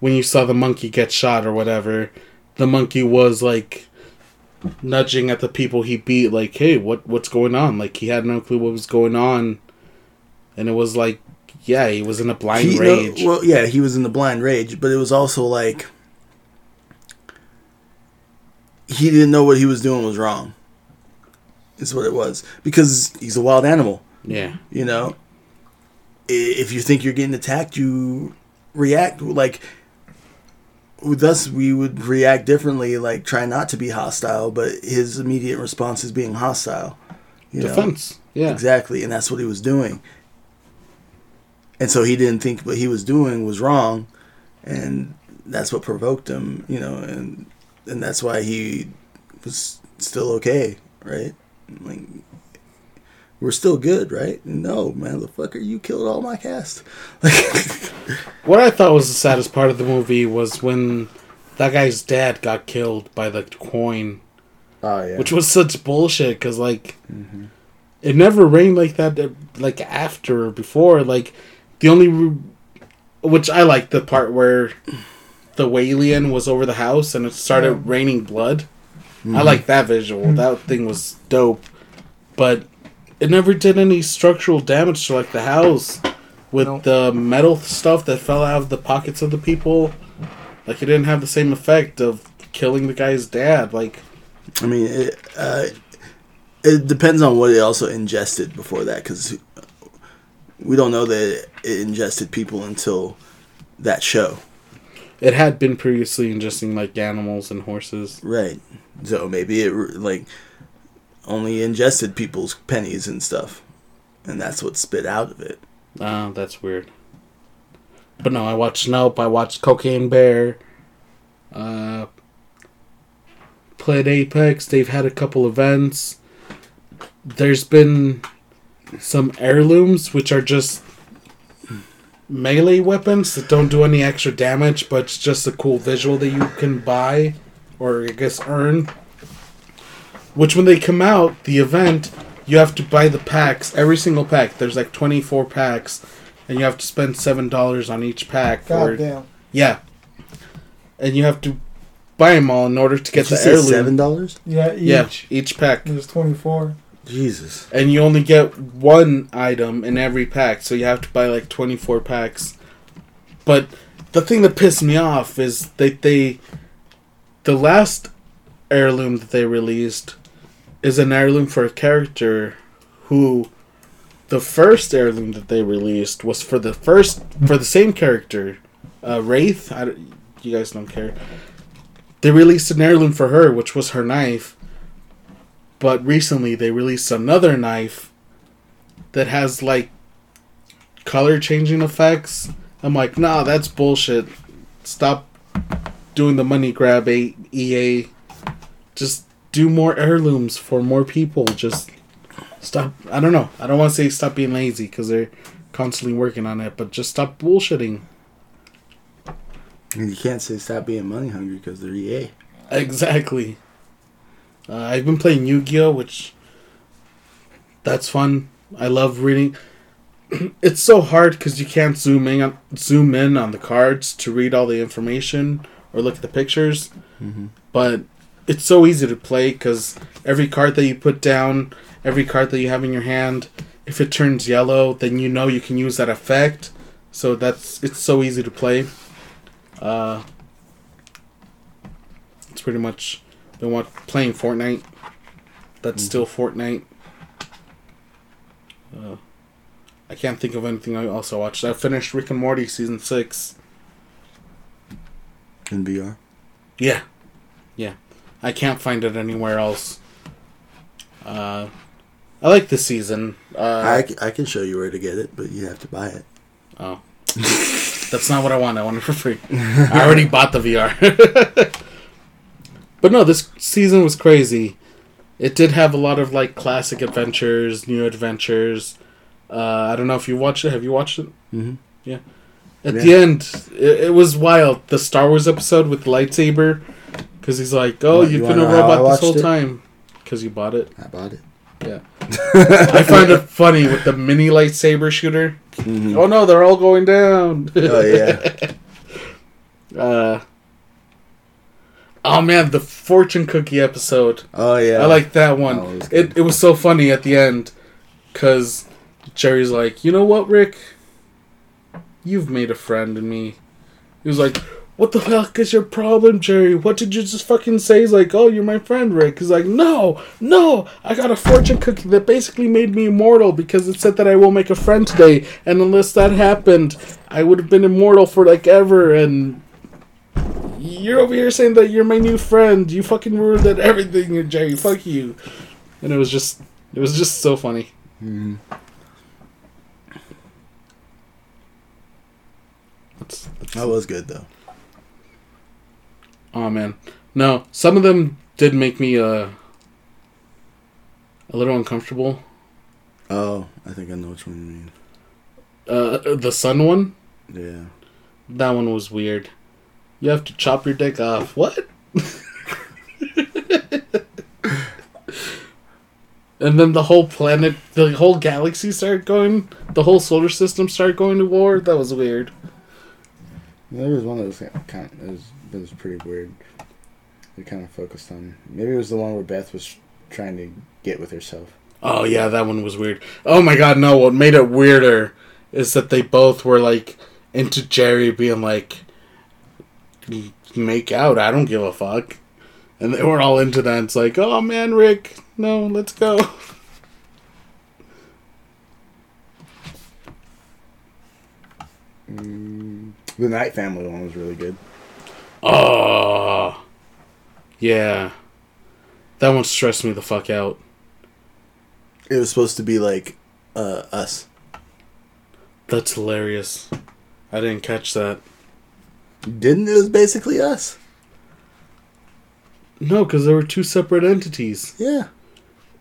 when you saw the monkey get shot or whatever, the monkey was like nudging at the people he beat, like, "Hey, what what's going on?" Like he had no clue what was going on, and it was like, yeah, he was in a blind he, no, rage. well, yeah, he was in the blind rage, but it was also like he didn't know what he was doing was wrong. Is what it was because he's a wild animal. yeah, You know, if you think you're getting attacked, you react like. With us, we would react differently, like try not to be hostile, but his immediate response is being hostile. You know? defense. Yeah, Exactly, and that's what he was doing. And so he didn't think what he was doing was wrong, and that's what provoked him, you know, and and that's why he was still okay, right? Like we're still good, right? No, motherfucker, you killed all my cast. What I thought was the saddest part of the movie was when that guy's dad got killed by the coin. oh yeah, which was such bullshit because like it never rained like that uh, like after or before like the only re- which i like the part where the whalian was over the house and it started Yeah. raining blood. I like that visual. That thing was dope. But it never did any structural damage to like the house with Nope. the metal stuff that fell out of the pockets of the people. Like it didn't have the same effect of killing the guy's dad like I mean, it, uh, it depends on what it also ingested before that, because we don't know that it ingested people until that show, It had been previously ingesting like animals and horses. right? So maybe it like only ingested people's pennies and stuff, and that's what spit out of it. Ah, that's weird. But no, I watched Nope. I watched Cocaine Bear. Uh, played Apex. They've had a couple events. There's been some heirlooms, which are just melee weapons that don't do any extra damage, but it's just a cool visual that you can buy or I guess earn. Which, when they come out, the event, you have to buy the packs, every single pack. There's like 24 packs, and you have to spend $7 on each pack. For, God damn. yeah. And you have to buy them all in order to get Did you the say heirloom. seven dollars? Yeah, each. Yeah, each pack. There's 24. Jesus. And you only get one item in every pack, so you have to buy like 24 packs. But the thing that pissed me off is that they. The last heirloom that they released is an heirloom for a character who. The first heirloom that they released was for the first. For the same character. Uh, Wraith. I, you guys don't care. They released an heirloom for her, which was her knife. But recently they released another knife that has like color changing effects. I'm like, nah, that's bullshit. Stop doing the money grab, A- EA. Just do more heirlooms for more people. Just stop. I don't know. I don't want to say stop being lazy because they're constantly working on it, but just stop bullshitting. You can't say stop being money hungry because they're EA. Exactly. Uh, I've been playing Yu Gi Oh, which that's fun. I love reading. it's so hard because you can't zoom in on, zoom in on the cards to read all the information or look at the pictures. Mhm. But it's so easy to play because every card that you put down, every card that you have in your hand, if it turns yellow, then you know you can use that effect. So that's it's so easy to play. Uh, it's pretty much been what playing Fortnite. That's Mhm. still Fortnite. Uh, I can't think of anything I also watched. I finished Rick and Morty season six. In VR. Yeah, yeah. I can't find it anywhere else. Uh, I like this season. Uh, I, I can show you where to get it, but you have to buy it. oh, that's not what I want. I want it for free. I already bought the VR. but no, this season was crazy. It did have a lot of like classic adventures, new adventures. Uh, I don't know if you watched it. Have you watched it? Mm-hmm. At Yeah. the end, it, it was wild. The Star Wars episode with lightsaber, because he's like, "Oh, What, you've you been a wanna know how I robot this whole it? time," because you bought it. I bought it. Yeah, I find it funny with the mini lightsaber shooter. Mhm. Oh no, they're all going down. Oh yeah. uh, oh man, the fortune cookie episode. Oh yeah. I like that one. That was it it was so funny at the end, because Jerry's like, you know what, Rick? You've made a friend in me. He was like, what the fuck is your problem, Jerry? What did you just fucking say? He's like, oh, you're my friend, Rick. He's like, no, no, I got a fortune cookie that basically made me immortal because it said that I will make a friend today, and unless that happened, I would have been immortal for like ever. And you're over here saying that you're my new friend. You fucking ruined that everything, Jerry. Fuck you. And it was just, it was just so funny. Mhm. That's, That was good though. Oh man, no. Some of them did make me uh a little uncomfortable. Oh, I think I know which one you mean. Uh, the sun one, Yeah. that one was weird. You have to chop your dick off. What? and then the whole planet, the whole galaxy started going. The whole solar system started going to war. That was weird. There was one that was kind of, it was, it was pretty weird. They kind of focused on maybe it was the one where Beth was trying to get with herself. Oh yeah, that one was weird. Oh my god, no! What made it weirder is that they both were like into Jerry being like, "Make out, I don't give a fuck," and they were all into that. It's like, oh man, Rick, no, let's go. Mm, the Night Family one was really good. Oh, yeah, that one stressed me the fuck out. It was supposed to be like uh, us. That's hilarious. I didn't catch that. Didn't it was basically us? No, because there were two separate entities. Yeah.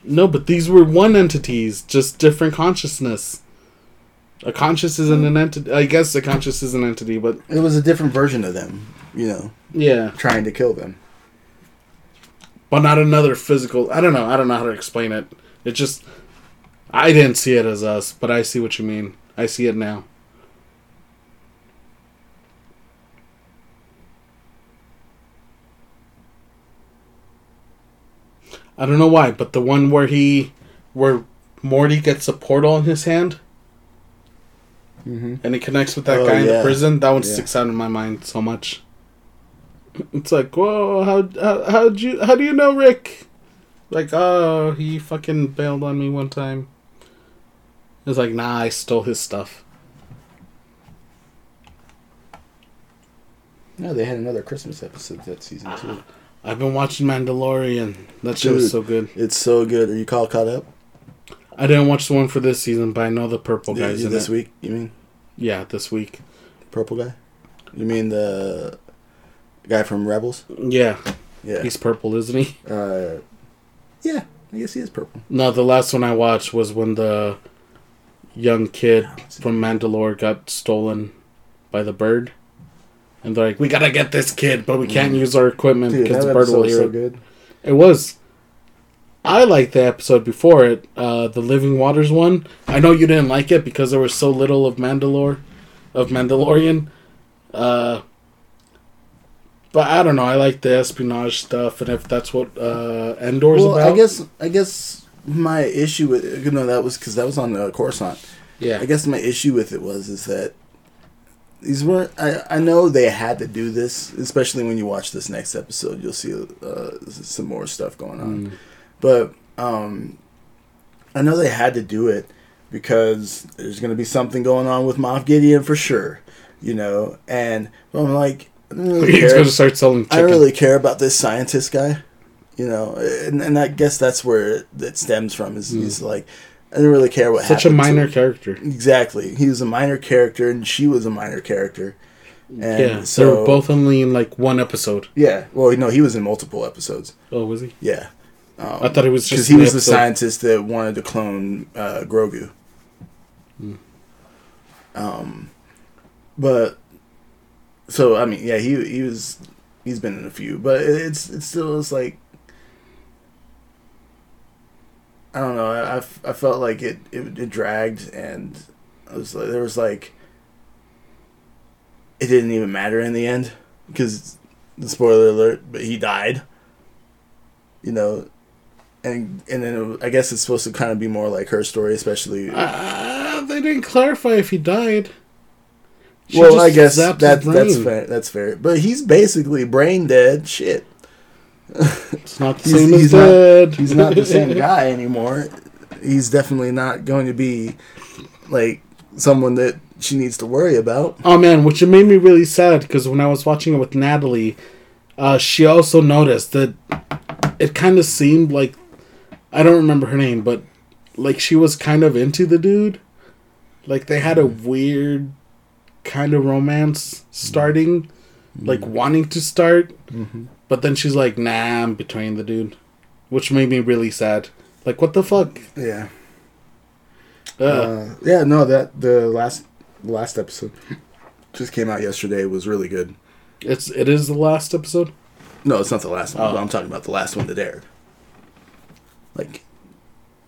No, but these were one entities, just different consciousness. A conscious isn't an hmm. entity. I guess a conscious is an entity, but It was a different version of them, you know, yeah, trying to kill them. but not another physical. I don't know. I don't know how to explain it. It just, I didn't see it as us, but I see what you mean. I see it now. I don't know why, but the one where he, where Morty gets a portal in his hand Mm-hmm. and he connects with that Oh, guy in the prison, that one Yeah. sticks out in my mind so much. It's like, whoa, how how how'd you how do you know Rick? Like, oh, he fucking bailed on me one time. It's like, nah, I stole his stuff. No, they had another Christmas episode that season too. I've been watching Mandalorian. That show is so good. It's so good. Are you call caught up? I didn't watch the one for this season, but I know the purple guys in this it. week? You mean Yeah, this week. purple guy? You mean the guy from Rebels? Yeah, Yeah. he's purple, isn't he? uh, yeah. I guess he is purple. No, the last one I watched was when the young kid from Mandalore got stolen by the bird. And they're like, we gotta get this kid, but we can't Mm. use our equipment Dude, because the bird will hear so it. good. It was. I liked the episode before it, uh, the Living Waters one. I know you didn't like it because there was so little of Mandalore, of Mandalorian. Uh, but I don't know. I like the espionage stuff, and if that's what uh, Endor's Well, about, I guess I guess my issue with you know that was because that was on uh, Coruscant. yeah. I guess my issue with it was is that these weren't. I I know they had to do this, especially when you watch this next episode. You'll see uh, some more stuff going on. Mm. But um, I know they had to do it because there's going to be something going on with Moff Gideon for sure, you know. And I'm like, didn't really He's gonna start selling chicken. I don't really care about this scientist guy, you know, and, and I guess that's where it, it stems from. Is he's like, I didn't really care what. Such a happened to minor character. Exactly, he was a minor character, and she was a minor character. And yeah, so they were both only in like one episode. Yeah, well, no, he was in multiple episodes. Oh, was he? Yeah, um, I thought it was because he an was the scientist that wanted to clone uh, Grogu. Hmm. Um, but so I mean, yeah, he he was he's been in a few, but it's it's still it's like I don't know. I I felt like it, it it dragged, and I was like there was like it didn't even matter in the end because the spoiler alert, but he died. You know, and and then it, I guess it's supposed to kind of be more like her story, especially. Uh, they didn't clarify if he died. She well, I guess that that's fair. That's fair. But he's basically brain dead. Shit. It's not the He's- same he's as not- dead. He's not the same guy anymore. He's definitely not going to be like someone that she needs to worry about. Oh man, which it made me really sad because when I was watching it with Natalie, uh, she also noticed that it kind of seemed like I don't remember her name, but like she was kind of into the dude. Like they had a mm. weird kind of romance starting, like mm. wanting to start, mm-hmm. But then she's like, "Nah, I'm betraying the dude," which made me really sad. Like, what the fuck? Yeah. Uh, Uh, yeah. No, that the last last episode just came out yesterday was really good. it's it is the last episode. No, it's not the last one. Oh. I'm talking about the last one that aired. Like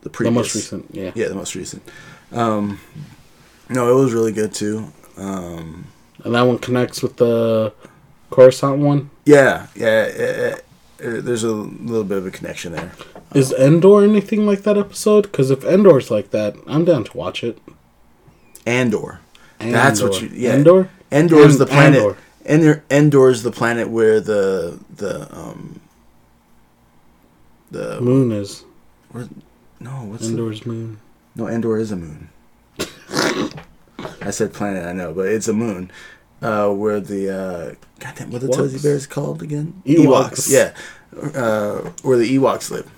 the previous The most recent, yeah. Yeah, the most recent. Um, no, it was really good too. Um, And that one connects with the Coruscant one. yeah, yeah. It, it, there's a little bit of a connection there. Is Endor anything like that episode? Because if Endor's like that, I'm down to watch it. Andor. That's what you- yeah. Endor. Endor is the planet. Andor. Endor. Endor is the planet where the the um the Moon is no what's the, Endor's moon. no Endor is a moon. I said planet, I know, but it's a moon. Uh, where the uh, goddamn what are the Ewoks? Tozy Bears called again? Ewoks. yeah. Uh, where the Ewoks live.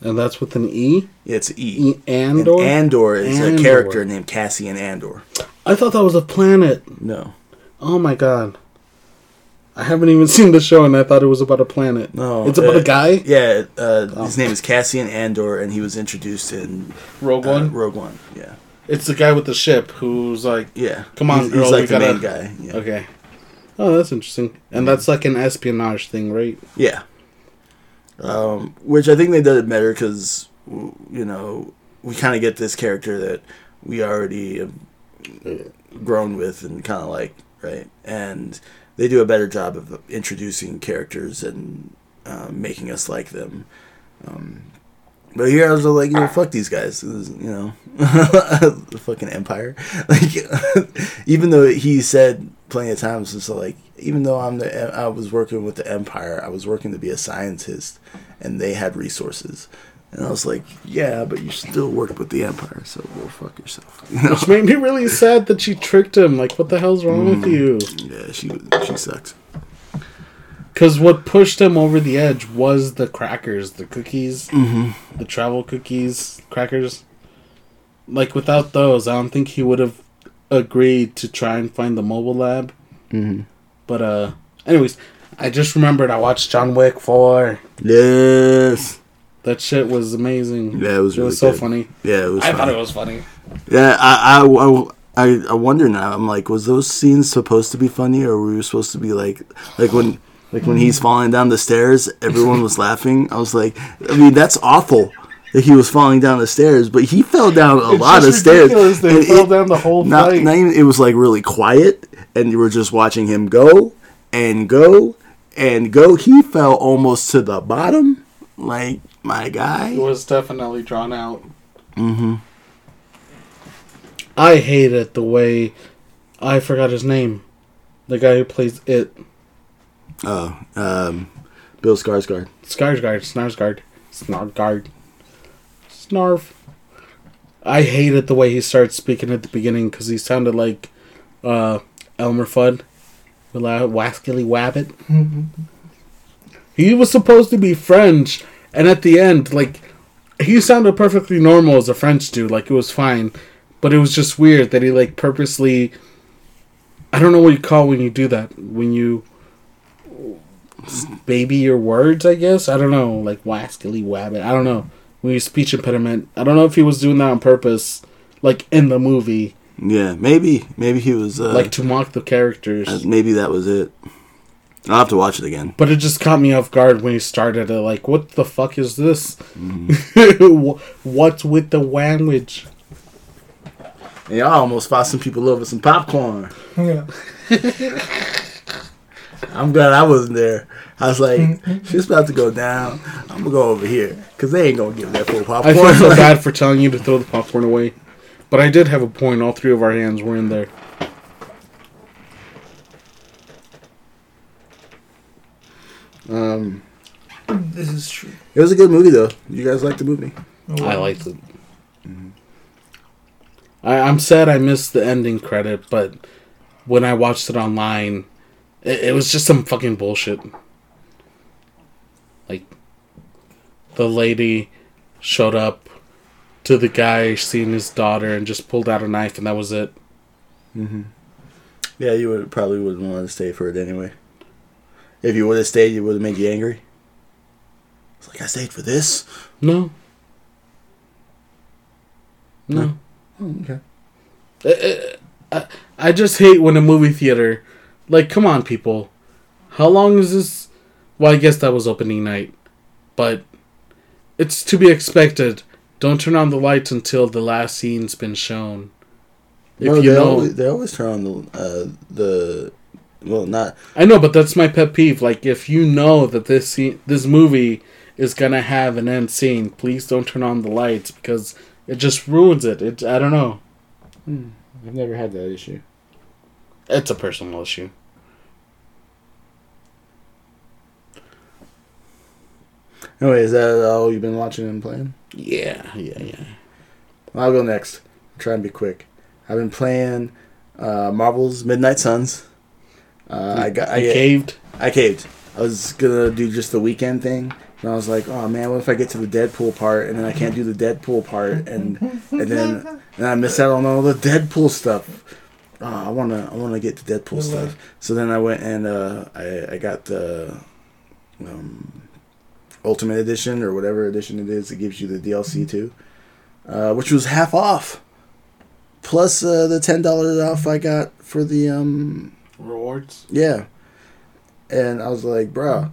And that's with an E. Yeah, it's E. E And Andor. Andor is Andor. a character named Cassian Andor. I thought that was a planet. No, Oh my god. I haven't even seen the show, and I thought it was about a planet. no, it's about uh, a guy. Yeah, uh, Oh. his name is Cassian Andor, and he was introduced in Rogue uh, One. Rogue One. Yeah, It's the guy with the ship who's like, yeah. Come on, he's, girl, he's like we the gotta- main guy. Yeah. okay. Oh, that's interesting. And that's like an espionage thing, right? Yeah. Um, which I think they did it better because, you know, we kind of get this character that we already have grown with and kind of like, right? And they do a better job of introducing characters and uh, making us like them. Um, but here I was like, you know, fuck these guys, was, you know, the fucking empire. Like, even though he said plenty of times, it's like, even though I'm the, I was working with the empire, I was working to be a scientist, and they had resources. And I was like, yeah, but you still worked with the empire, so go fuck yourself. You know? Which made me really sad that she tricked him. Like, what the hell's wrong with mm. you? Yeah, she she sucks. Because what pushed him over the edge was the crackers, the cookies, Mm-hmm. the travel cookies, crackers. Like, without those, I don't think he would have agreed to try and find the mobile lab. Mm-hmm. But, uh, anyways, I just remembered I watched John Wick 4. Yes. That shit was amazing. Yeah, it was It really was so good. funny. Yeah, it was. I funny. thought it was funny. Yeah, I, I, I, I wonder now. I'm like, was those scenes supposed to be funny, or were we supposed to be like, like when, like when he's falling down the stairs, everyone was laughing. I was like, I mean, that's awful that he was falling down the stairs, but he fell down a lot of stairs. They and fell it- down the whole not, flight. not even, it was like really quiet, and you were just watching him go and go and go. He fell almost to the bottom, like my guy. It was definitely drawn out. Mm-hmm. I hate it the way I forgot his name. The guy who plays it. Oh, um, Bill Skarsgård. Skarsgård, Snarsgård, Snargard, Snarf. I hated the way he started speaking at the beginning because he sounded like uh, Elmer Fudd. Willa- Wascally Wabbit. He was supposed to be French, and at the end, like, he sounded perfectly normal as a French dude. Like, it was fine. But it was just weird that he, like, purposely. I don't know what you call when you do that. When you. Baby your words, I guess? I don't know. Like, Wascally Wabbit. I don't know. When you speech impediment. I don't know if he was doing that on purpose, like, in the movie. Yeah, maybe maybe he was uh, like, to mock the characters. uh, maybe that was it. I'll have to watch it again. But it just caught me off guard when he started it. Like, what the fuck is this? What's with the language? And y'all almost fought some people over some popcorn. Yeah. I'm glad I wasn't there. I was like, shit's about to go down. I'm gonna go over here because they ain't gonna give that full popcorn. I popcorn. feel so bad for telling you to throw the popcorn away. But I did have a point. All three of our hands were in there. um, This is true. it was a good movie though. You guys like the movie? I liked it. I, I'm sad I missed the ending credit, but when I watched it online, it, it was just some fucking bullshit. Like, the lady showed up to the guy seeing his daughter and just pulled out a knife, and that was it. Mhm. Yeah, you would probably wouldn't want to stay for it anyway. If you would have stayed, it would have made you angry. It's like I stayed for this. No. No. Oh, okay. I, I, I just hate when a movie theater, like, come on, people. How long is this? Well, I guess that was opening night, but it's to be expected. Don't turn on the lights until the last scene's been shown. If no, you they know, always, they always turn on the uh, the well, not I know, but that's my pet peeve. Like, if you know that this scene, this movie is gonna have an end scene, please don't turn on the lights because it just ruins it. It, I don't know. I've never had that issue. It's a personal issue. Anyway, is that all you've been watching and playing? Yeah, yeah, yeah. I'll go next. Try and be quick. I've been playing uh, Marvel's Midnight Suns. Uh, I got I, You caved. I caved. I was gonna do just the weekend thing, and I was like, "Oh man, what if I get to the Deadpool part and then I can't do the Deadpool part, and and then and I miss out on all the Deadpool stuff." Oh, I wanna I wanna get the Deadpool stuff. So then I went and uh, I I got the um, Ultimate Edition or whatever edition it is. It gives you the DLC too, uh, which was half off, plus uh, the ten dollars off I got for the um, Rewards. yeah. And I was like, bro,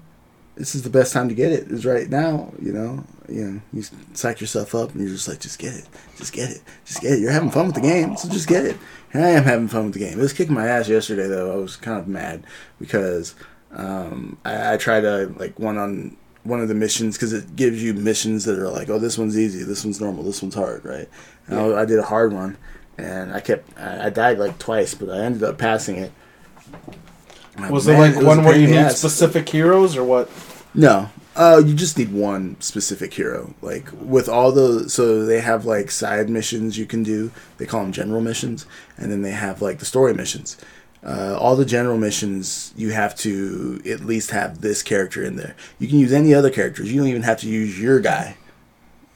this is the best time to get it. Is right now, you know. You know, you psych yourself up, and you're just like, just get it, just get it, just get it. You're having fun with the game, so just get it. And I am having fun with the game. It was kicking my ass yesterday, though. I was kind of mad because um, I, I tried to like one on one of the missions because it gives you missions that are like, oh, this one's easy, this one's normal, this one's hard, right? And I, I did a hard one, and I kept I, I died like twice, but I ended up passing it. Was Man, it like was one where you need ass. specific heroes or what? No. Uh, you just need one specific hero. Like with all the, so they have like side missions you can do. They call them general missions, and then they have like the story missions. Uh, all the general missions you have to at least have this character in there. You can use any other characters. You don't even have to use your guy.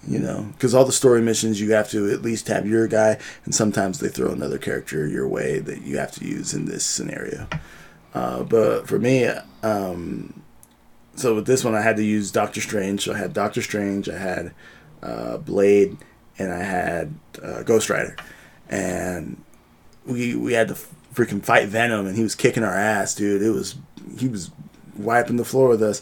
You know, because all the story missions you have to at least have your guy, and sometimes they throw another character your way that you have to use in this scenario. Uh, but for me, um, so with this one, I had to use Doctor Strange. So I had Doctor Strange, I had uh, Blade, and I had uh, Ghost Rider, and we we had to freaking fight Venom, and he was kicking our ass, dude. It was he was wiping the floor with us,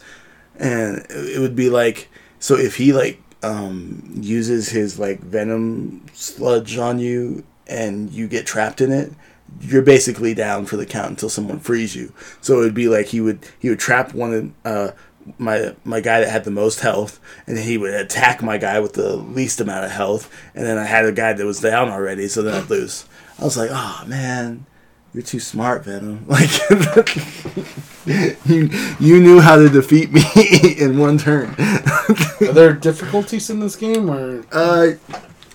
and it would be like so if he like um, uses his like Venom sludge on you, and you get trapped in it. You're basically down for the count until someone frees you. So it would be like he would he would trap one of uh, my my guy that had the most health, and he would attack my guy with the least amount of health, and then I had a guy that was down already, so then I'd lose. I was like, oh man, you're too smart, Venom. Like you you knew how to defeat me in one turn. Are there difficulties in this game or? Uh,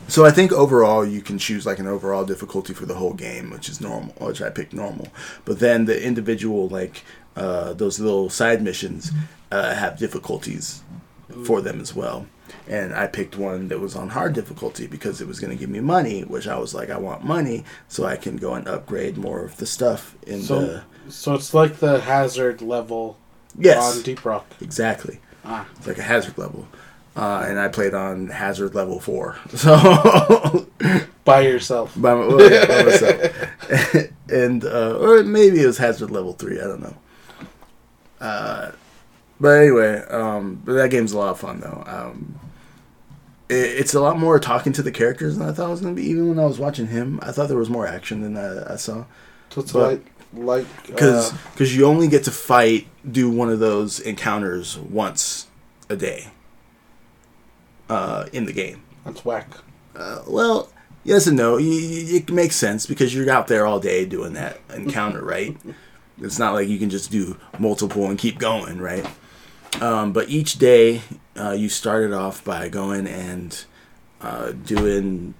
So I think overall you can choose like an overall difficulty for the whole game, which is normal, which I picked normal. But then the individual like uh, those little side missions uh, have difficulties for them as well. And I picked one that was on hard difficulty because it was going to give me money, which I was like, I want money so I can go and upgrade more of the stuff in So, the. so it's like the hazard level Yes, on Deep Rock. exactly. Ah, It's like a hazard level. Uh, and I played on hazard level four. So by yourself. by, my, well, yeah, by myself. and uh, or maybe it was hazard level three. I don't know. Uh, but anyway, um, but that game's a lot of fun though. Um, it, it's a lot more talking to the characters than I thought it was gonna be. Even when I was watching him, I thought there was more action than I, I saw. So it's But- like like Because uh, you only get to fight, do one of those encounters once a day. Uh, in the game. that's whack. Uh, well, yes and no. Y- y- It makes sense because you're out there all day doing that encounter, right? It's not like you can just do multiple and keep going, right? Um, but each day, uh, you started off by going and uh, doing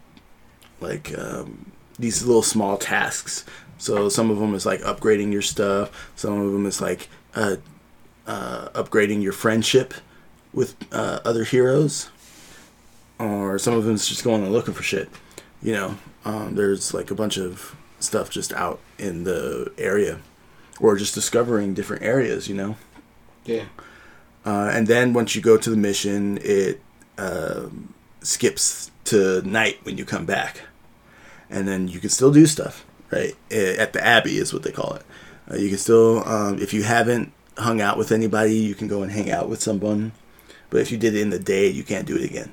like um, these little small tasks. So some of them is like upgrading your stuff. Some of them is like uh, uh, upgrading your friendship with uh, other heroes or some of them is just going and looking for shit. You know, um, there's like a bunch of stuff just out in the area, or just discovering different areas. You know, Yeah. Uh, and then once you go to the mission, it um skips to night when you come back, and then you can still do stuff. Right at the Abbey is what they call it. Uh, you can still, um, if you haven't hung out with anybody, you can go and hang out with someone. But if you did it in the day, you can't do it again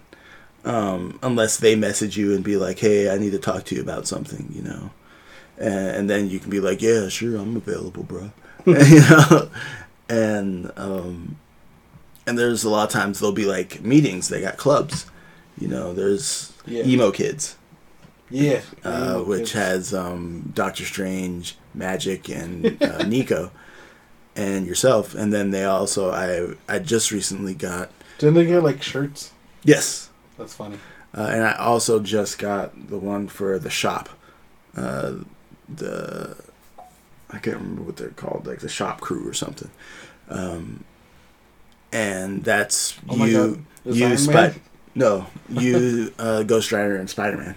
um, unless they message you and be like, "Hey, I need to talk to you about something," you know, and, and then you can be like, "Yeah, sure, I'm available, bro," you know, and um, and there's a lot of times there'll be like meetings. They got clubs, you know. There's Yeah. emo kids, Yeah. uh, Emo which kids. has um, Doctor Strange, Magik, and uh, Nico, and yourself. And then they also, I I just recently got Didn't they get like shirts? yes. That's funny. Uh, and I also just got the one for the shop. Uh, the I can't remember what they're called, like the shop crew or something. Um, and that's Oh you, you, Iron Spi- no, you, uh, Ghost Rider and Spider Man.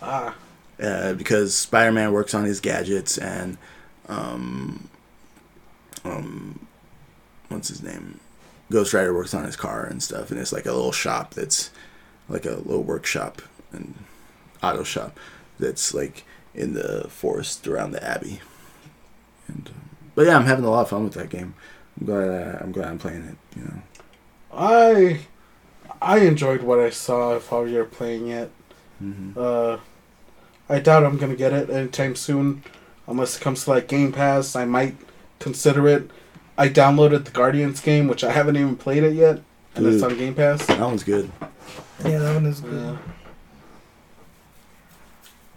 Ah. Uh, because Spider Man works on his gadgets and, um, um, what's his name? Ghost Rider works on his car and stuff, and it's like a little shop that's like a little workshop and auto shop that's like in the forest around the abbey. And um, but yeah, I'm having a lot of fun with that game. I'm glad uh, I'm glad I'm playing it. You know. I I enjoyed what I saw of how you're playing it. hmm Uh, I doubt I'm gonna get it anytime soon, unless it comes to like Game Pass. I might consider it. I downloaded the Guardians game, which I haven't even played it yet, and it's on Game Pass. That one's good. Yeah, that one is good. Yeah.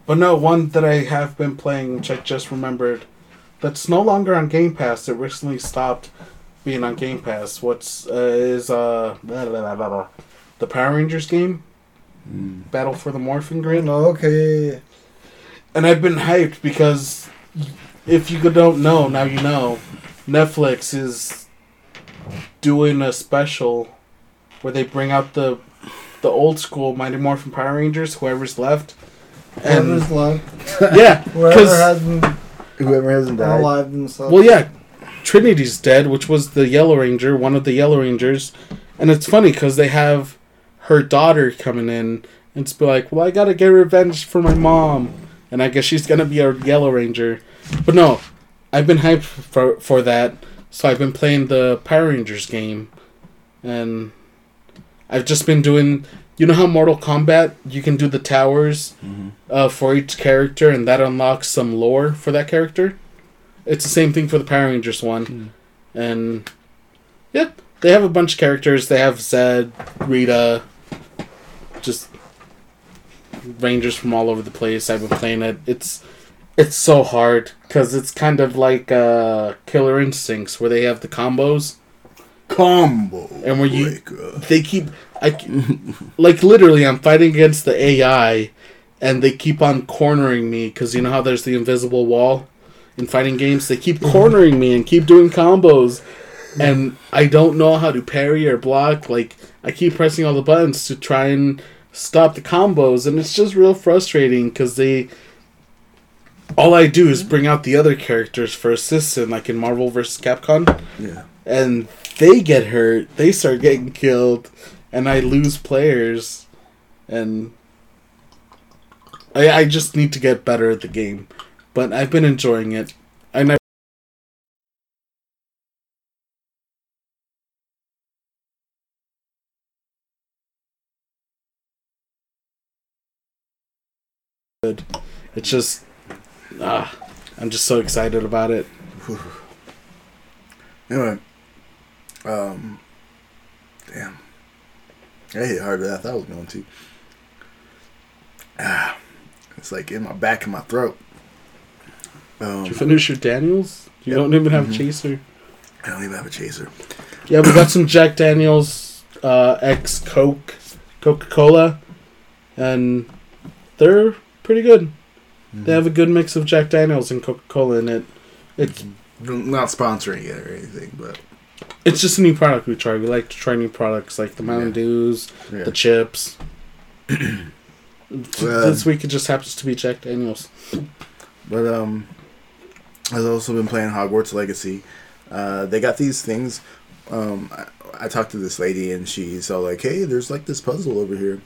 But no, one that I have been playing, which I just remembered, that's no longer on Game Pass. It recently stopped being on Game Pass. What's uh, is uh blah, blah, blah, blah, blah. the Power Rangers game, Mm. Battle for the Morphin Grid, Oh, okay, yeah, yeah. and I've been hyped because if you don't know, now you know. Netflix is doing a special where they bring out the the old school Mighty Morphin Power Rangers, whoever's left. And Whoever's left, yeah, whoever 'cause- hasn't Whoever hasn't died. alive themselves. well, yeah, Trinity's dead, which was the Yellow Ranger, one of the Yellow Rangers, and it's funny because they have her daughter coming in and it's be like, well, I gotta get revenge for my mom, and I guess she's gonna be a Yellow Ranger, but no, I've been hyped for for that, so I've been playing the Power Rangers game, and I've just been doing. You know how Mortal Kombat you can do the towers Mhm. uh, for each character, and that unlocks some lore for that character. It's the same thing for the Power Rangers one, and yeah, they have a bunch of characters. They have Zedd, Rita, just Rangers from all over the place. I've been playing it. It's it's so hard because it's kind of like uh, Killer Instincts where they have the combos, Combo. And where you- breaker. Uh, they keep I like literally I'm fighting against the AI and they keep on cornering me cuz you know how there's the invisible wall in fighting games they keep cornering me and keep doing combos and I don't know how to parry or block like I keep pressing all the buttons to try and stop the combos and it's just real frustrating cuz they all I do is bring out the other characters for assistance like in Marvel vs. Capcom Yeah. and they get hurt, they start getting killed, and I lose players, and I I just need to get better at the game, but I've been enjoying it. I never. It's just, ah, I'm just so excited about it. Anyway, um, damn, I hit harder than I thought I was going to. Ah, it's like in my back and my throat. Um, Did you finish your Daniels? You Yep. don't even have Mhm. chaser. I don't even have a chaser. Yeah, we got some Jack Daniels uh, X Coke, Coca Cola, and they're pretty good. They have a good mix of Jack Daniels and Coca Cola in it. It's not sponsoring it or anything, but it's just a new product we try. We like to try new products like the Mountain Yeah. Dews, yeah. the chips. Well, this week it just happens to be Jack Daniels. But um, I've also been playing Hogwarts Legacy. Uh, they got these things. Um, I, I talked to this lady and she's all like, "Hey, there's like this puzzle over here,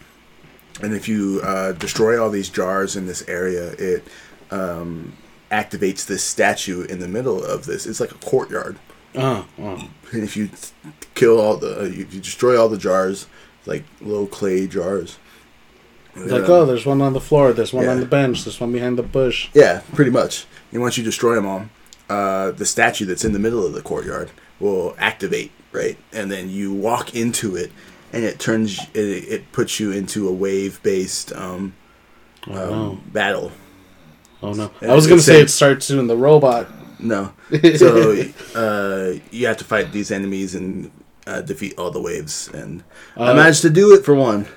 and if you uh, destroy all these jars in this area, it um, activates this statue in the middle of this. It's like a courtyard, Oh, oh. and if you kill all the, if you destroy all the jars, like little clay jars." It's like, uh, oh, there's one on the floor, there's one on the bench, there's one behind the bush. Yeah, pretty much. And once you destroy them all, uh, the statue that's in the middle of the courtyard will activate, right? And then you walk into it, and it turns it, it puts you into a wave based um, Oh, um, no. battle. Oh, no. Yeah, I was going to say it starts doing the robot. No, so uh, you have to fight these enemies and uh, defeat all the waves. And I Uh, managed to do it for one.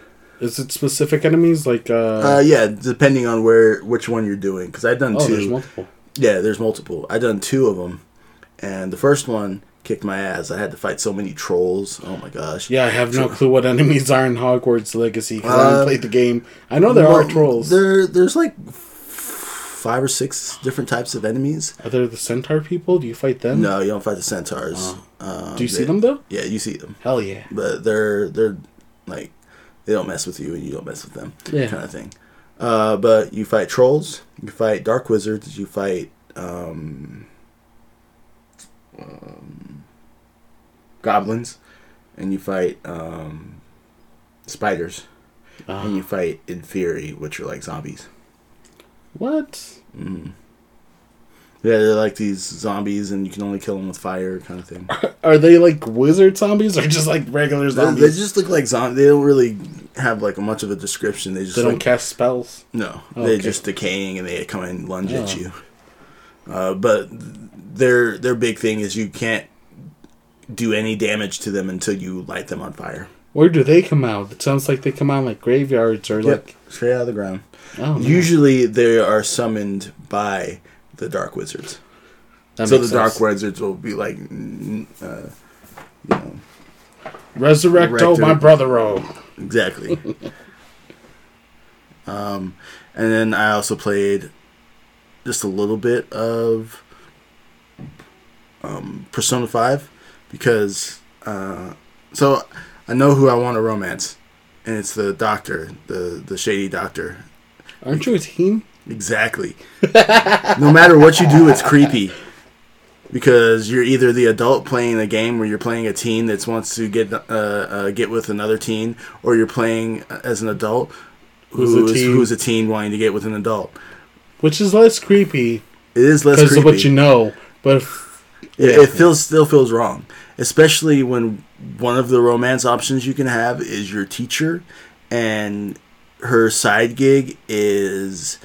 Is it specific enemies? Like, uh. Uh, yeah, depending on where which one you're doing, because I've done oh, two. there's multiple. Yeah, there's multiple. I've done two of them, and the first one kicked my ass. I had to fight so many trolls. Oh my gosh. Yeah, I have no clue what enemies are in Hogwarts Legacy because I Uh, haven't played the game. I know there Well, are trolls. There, there's like five or six different types of enemies. Are there the centaur people? Do you fight them? No, you don't fight the centaurs. Um, Do you see them though? Yeah, you see them, Hell yeah. but they're they're like they don't mess with you and you don't mess with them, Yeah. kind of thing. Uh, but you fight trolls, you fight dark wizards, you fight um, um, goblins, and you fight um, spiders, Uh, and you fight inferi, which are like zombies. What? Mm. Yeah, they're like these zombies, and you can only kill them with fire, kind of thing. Are they like wizard zombies or just like regular zombies? they just look like zombies. They don't really have like much of a description. They just They don't like, cast spells. no. Oh, They're okay. just decaying, and they come and lunge at Oh. you. Uh, but their their big thing is you can't do any damage to them until you light them on fire. Where do they come out? It sounds like they come out like graveyards or like. straight out of the ground. Oh. Usually they are summoned by the dark wizards. That so the makes dark wizards will be like, uh, you know, Resurrecto, my Resurrected. brother. Oh, exactly. um, and then I also played just a little bit of um, Persona Five because uh, so I know who I want to romance, and it's the doctor, the the shady doctor. Aren't you a teen? Exactly. no matter what you do, it's creepy. Because you're either the adult playing a game where you're playing a teen that wants to get uh, uh, get with another teen, or you're playing as an adult Who's a who's teen. who's a teen wanting to get with an adult. Which is less creepy It is less because of what you know. But if, It, it feels still feels wrong, especially when one of the romance options you can have is your teacher, and her side gig is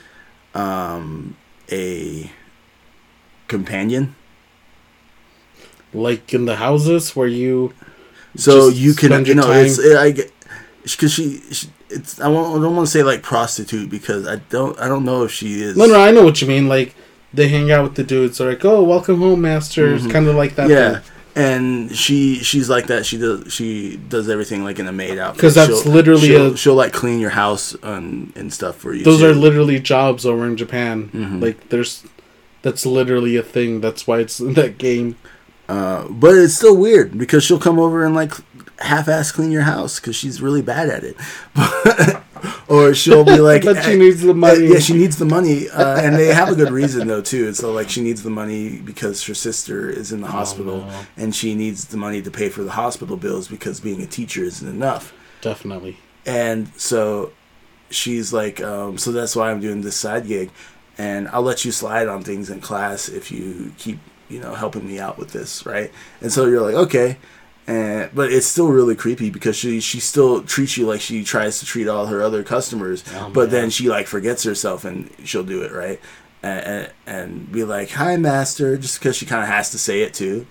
um, a companion. like in the houses where you So you can, you know, time- it's it, I get because she, she, it's I, won't, I don't want to say like prostitute because I don't I don't know if she is. no no I know what you mean like they hang out with the dudes they're like oh welcome home master it's Mhm. kind of like that yeah, and she she's like that. She does she does everything like in a maid outfit. Because that's She'll- literally she'll, a- she'll like clean your house and and stuff for you. those too. are literally jobs over in Japan Mhm. like there's that's literally a thing that's why it's in that game Uh, but it's still weird because she'll come over and like half-ass clean your house because she's really bad at it. or she'll be like, but she "Eh, needs the money Yeah, she needs the money, uh, and they have a good reason though too. It's so, like she needs the money because her sister is in the hospital, no. and she needs the money to pay for the hospital bills because being a teacher isn't enough. definitely And so she's like, um, so that's why I'm doing this side gig, and I'll let you slide on things in class if you keep, you know, helping me out with this, right? And so you're like, okay. And, but it's still really creepy because she she still treats you like she tries to treat all her other customers, Oh, but then she like forgets herself and she'll do it right, and and, and be like, "Hi, master," just because she kind of has to say it too,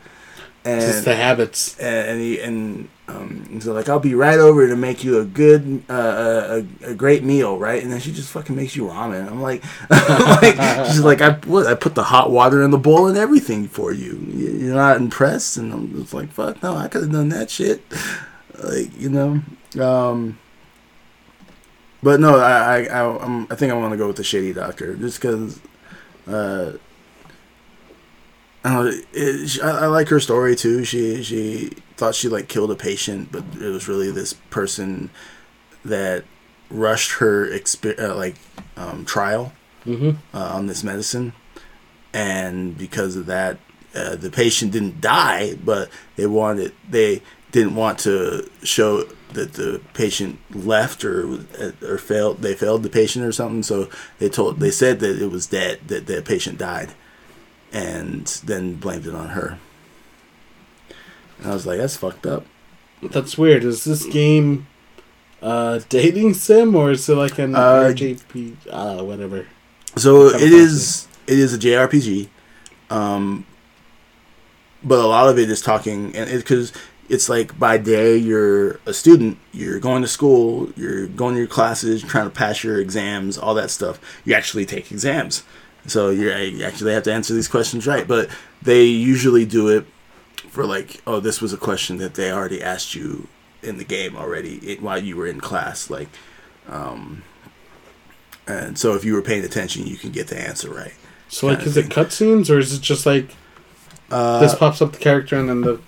and just the habits and and, he, and um, so like I'll be right over to make you a good uh, a, a great meal, right? And then she just fucking makes you ramen. I'm like, like she's like I what I put the hot water in the bowl and everything for you. You- You're not impressed, and I'm just like fuck no, I could have done that shit, like you know. Um, but no, I I I, I'm, I think I want to go with the shady doctor just because. Uh, I know. It, I, I like her story too. She she thought she like killed a patient, but it was really this person that rushed her exp- uh, like um, trial hmm uh, on this medicine, and because of that, uh, the patient didn't die, but they wanted they didn't want to show that the patient left or or failed. They failed the patient or something, so they told they said that it was dead, that the patient died, and then blamed it on her. And I was like, that's fucked up. that's weird is this game uh dating sim or is it like an Uh, RJP uh whatever So it is it is a JRPG, um, but a lot of it is talking and because it's like by day you're a student, you're going to school, you're going to your classes, trying to pass your exams, all that stuff. You actually take exams, so you're, actually have to answer these questions right. But they usually do it for like, oh, this was a question that they already asked you in the game already it, while you were in class, like. Um, and so if you were paying attention, you can get the answer right. so like is it cutscenes or is it just like Uh, this pops up the character and then the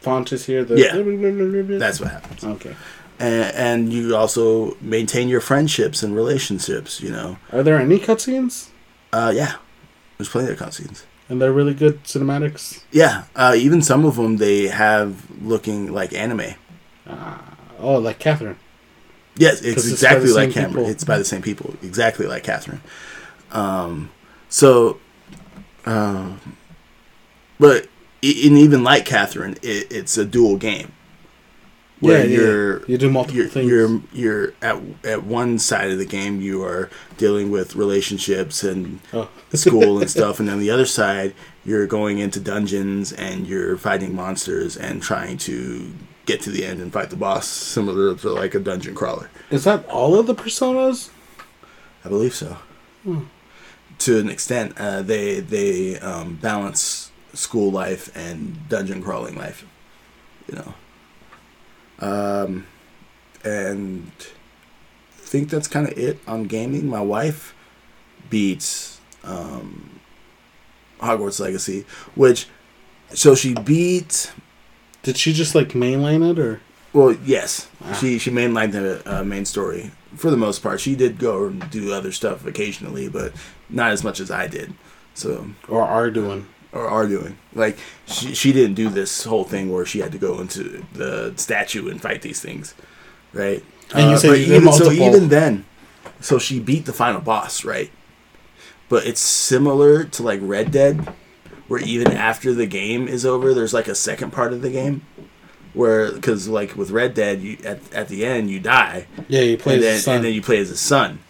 font is here the Yeah. that's what happens. okay And, and you also maintain your friendships and relationships. You know, are there any cutscenes uh, yeah. There's plenty of cutscenes. and they're really good cinematics Yeah, uh, even some of them they have looking like anime. oh like Catherine Yes, it's it's exactly the like people. It's by the same people, exactly like Catherine. Um, so, um, but and even like Catherine, it, it's a dual game. Where yeah, yeah, you're you do multiple you're, things. you're you're at at one side of the game you are dealing with relationships and oh. school and stuff and on the other side you're going into dungeons and you're fighting monsters and trying to get to the end and fight the boss similar to like a dungeon crawler. Is that all of the personas? I believe so. To an extent uh, they they um, balance school life and dungeon crawling life you know um and I think that's kind of it on gaming. My wife beats um hogwarts legacy which so she beat did she just like mainline it or? Well yes. Ah. she she mainlined the uh, main story for the most part. She did go and do other stuff occasionally but not as much as i did so. Or are doing or doing. Like she she didn't do this whole thing where she had to go into the statue and fight these things, right? And you uh, said you did even, so even then, so she beat the final boss, right? But it's similar to like Red Dead, where even after the game is over, there's like a second part of the game, where because like with Red Dead, you at at the end you die, yeah you play and as then and then you play as a son,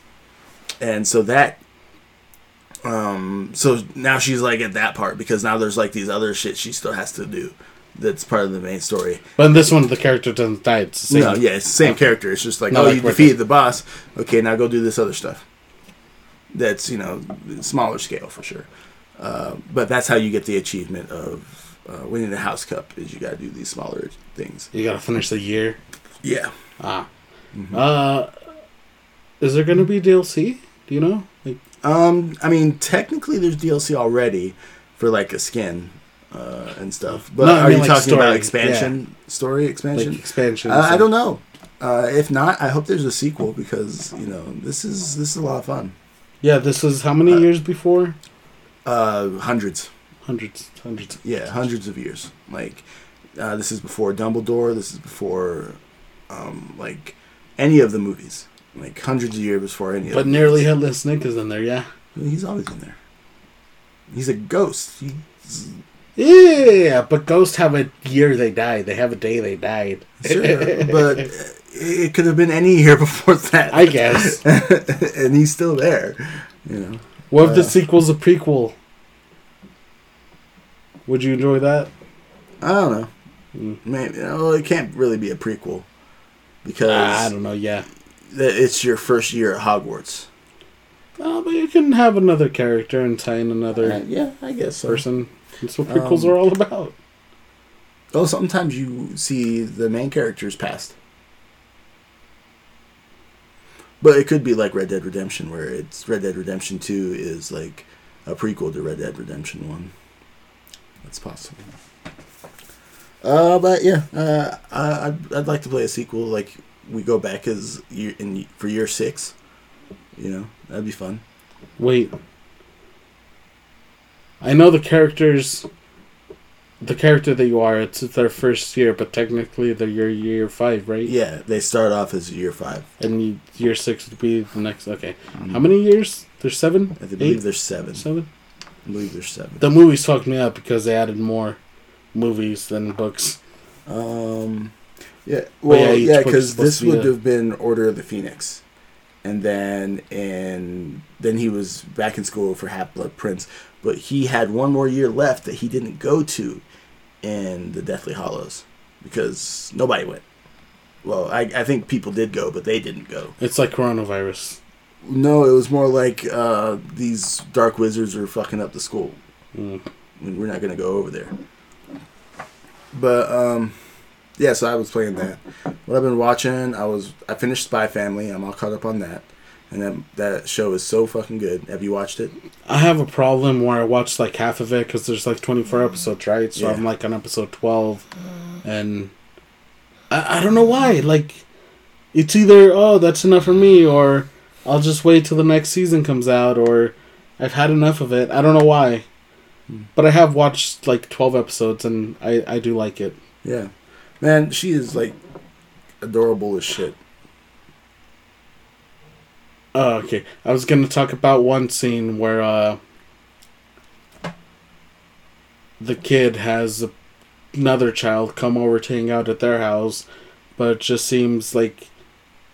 and so that Um, so now she's like at that part because now there's like these other shit she still has to do. That's part of the main story. But in this one, the character doesn't die. It's the same. No, yeah, it's the same character. It's just like, Not oh, like you defeated Dead. the boss. Okay, now go do this other stuff. That's you know smaller scale for sure. Uh, but that's how you get the achievement of uh, winning the house cup. Is you got to do these smaller things. You gotta finish the year. Yeah. Ah. Mm-hmm. Uh, is there gonna be DLC? Do you know? Um, I mean, technically, there's DLC already for like a skin uh, and stuff. But No, I are mean, you like, talking story, about expansion, story expansion? like expansions? uh, I don't know. Uh, if not, I hope there's a sequel because you know this is this is a lot of fun. Yeah, this is how many Uh, years before? Uh, hundreds, Hundreds, hundreds. yeah, hundreds of years. Like uh, this is before Dumbledore. This is before um, like any of the movies. Like hundreds of years before any. But nearly headless Nick is in there. Yeah. He's always in there. He's a ghost. He's, Yeah, but ghosts have a year they died. They have a day they died. Sure, but it could have been any year before that. I guess. and he's still there. You know. What if the Uh, sequel's a prequel? Would you enjoy that? I don't know. Mm. Maybe well, it can't really be a prequel because Ah, I don't know. Yeah. Th- it's your first year at Hogwarts. Oh, but you can have another character and tie in another Uh, yeah, I guess so. person. That's what prequels Um, are all about. Oh, sometimes you see the main character's past. But it could be like Red Dead Redemption, where it's Red Dead Redemption 2 is like a prequel to Red Dead Redemption 1. That's possible. Uh, but yeah, uh, I, I'd, I'd like to play a sequel. Like we go back as year in for year six. You know, that'd be fun. Wait. I know the characters. The character that you are, it's their first year, but technically they're your year five, right? Yeah, they start off as year five. And you, year six would be the next. Okay. How many years? There's seven? I believe Eight? there's seven. Seven? I believe there's seven. The movies fucked me up because they added more movies than books. Um, yeah, well, yeah, yeah, because supposed this would a- have been Order of the Phoenix, and then and then he was back in school for Half Blood Prince, but he had one more year left that he didn't go to in the Deathly Hallows because nobody went. Well, I, I think people did go, but they didn't go. It's like coronavirus. No, it was more like uh, these dark wizards are fucking up the school. Mm. We're not gonna go over there. But um, yeah. So I was playing that. What I've been watching, I was I finished Spy Family. I'm all caught up on that, and that that show is so fucking good. Have you watched it? I have a problem where I watched like half of it because there's like 24 episodes, right? So Yeah. I'm like on episode 12, and I, I don't know why. Like, it's either oh that's enough for me, or I'll just wait till the next season comes out, or I've had enough of it. I don't know why, Hmm. but I have watched like 12 episodes, and I I do like it. Yeah, man, she is like adorable as shit. Oh, okay. I was gonna talk about one scene where uh the kid has another child come over to hang out at their house, but it just seems like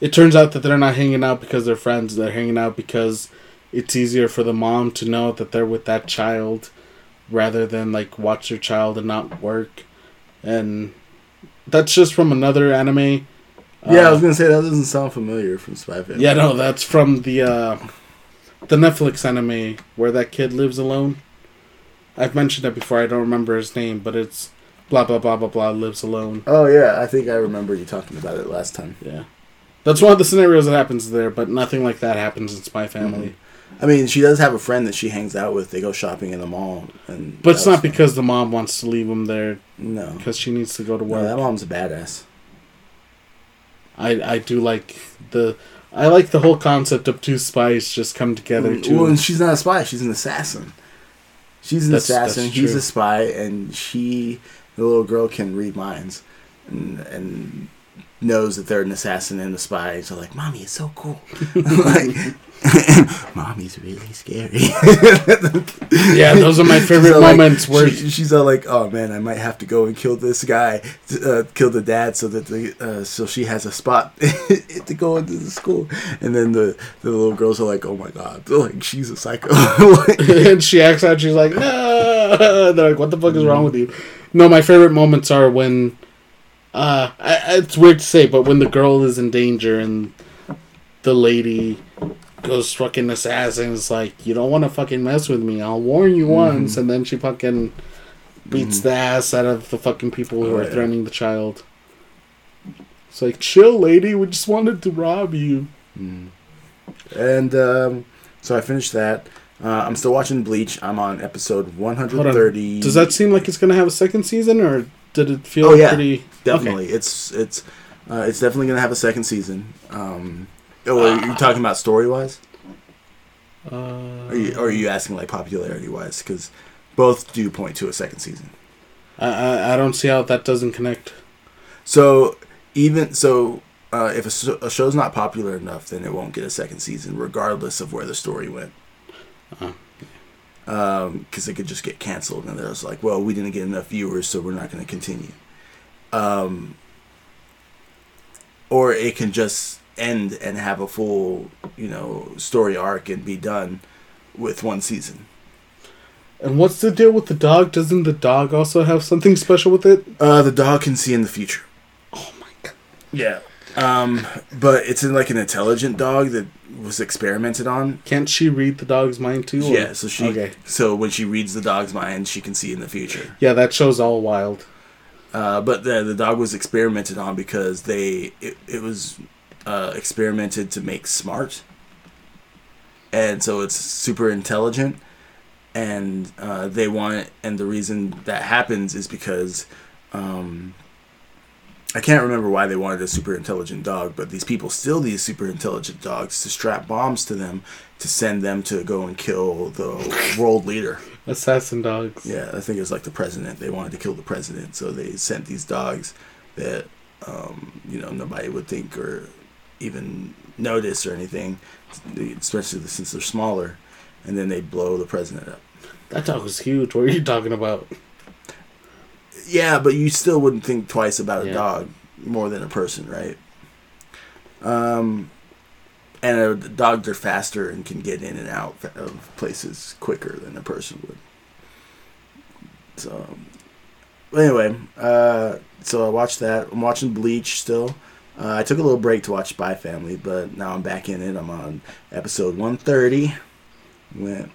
it turns out that they're not hanging out because they're friends. They're hanging out because it's easier for the mom to know that they're with that child rather than like watch their child and not work. And that's just from another anime. Yeah, I Uh, was gonna say that doesn't sound familiar from Spy Family. yeah, no, that's from the uh, the Netflix anime where that kid lives alone. I've mentioned it before. I don't remember his name, but it's blah blah blah blah blah lives alone. Oh yeah, I think I remember you talking about it last time. Yeah, that's one of the scenarios that happens there, but nothing like that happens in Spy Family. I mean, she does have a friend that she hangs out with. They go shopping in the mall, and But it's not because the mom wants to leave him there no, because she needs to go to no, that mom's a badass. I I do like the I like the whole concept of two spies just come together mm, to. Well, and she's not a spy. She's an assassin. She's an That's- assassin. that's He's a spy, and she, the little girl, can read minds, and and knows that they're an assassin and a spy. So like, mommy is so cool. like, mommy's really scary. Yeah, those are my favorite all like- moments where she- she's all like, "Oh man, I might have to go and kill this guy, uh, kill the dad, so that the uh, so she has a spot to go into the school." And then the the little girls are like, "Oh my god, like she's a psycho." And she acts out. She's like, no. They're like, what the fuck is wrong with you? No, my favorite moments are when, uh, I, it's weird to say, but when the girl is in danger and the lady goes fucking assassin, is like, you don't want to fucking mess with me. I'll warn you once, and then she fucking beats the ass out of the fucking people who Oh, are yeah. threatening the child. It's like, chill, lady. We just wanted to rob you. and um, so I finished that. Uh, I'm still watching Bleach. I'm on episode 130. on. Does that seem like it's gonna have a second season, or did it feel Oh, yeah. pretty? definitely? It's it's uh, it's definitely gonna have a second season. Um, oh, are you talking about story wise? Uh, Are you, or are you asking like popularity wise? Because both do point to a second season. I, I I don't see how that doesn't connect. So even so, uh, if a, a show's not popular enough, then it won't get a second season, regardless of where the story went. Uh-huh. Because it could just get canceled, and there's like, well, we didn't get enough viewers, so we're not going to continue. Um, or it can just end and have a full, you know, story arc and be done with one season. And what's the deal with the dog? Doesn't the dog also have something special with it? Uh, the dog can see in the future. Oh my god! Yeah. Um, but it's in like an intelligent dog that was experimented on. Can't she read the dog's mind too? or- Yeah, so she Okay. so when she reads the dog's mind, she can see in the future. Yeah, that show's all wild. Uh, but the the dog was experimented on because they it, it was uh, experimented to make smart, and so it's super intelligent, and uh, they want it, and the reason that happens is because. Um, I can't remember why they wanted a super intelligent dog, but these people steal these super intelligent dogs to strap bombs to them to send them to go and kill the world leader. Assassin dogs. Yeah, I think it was like the president. They wanted to kill the president, so they sent these dogs that um, you know nobody would think or even notice or anything, especially since they're smaller, and then they blow the president up. That dog was huge. What are you talking about? Yeah, but you still wouldn't think twice about a dog more than a person, right? Um, and a dogs are faster and can get in and out of places quicker than a person would. So, anyway, uh, so I watched that. I'm watching Bleach still. Uh, I took a little break to watch Spy Family, but now I'm back in it. I'm on episode 130. Went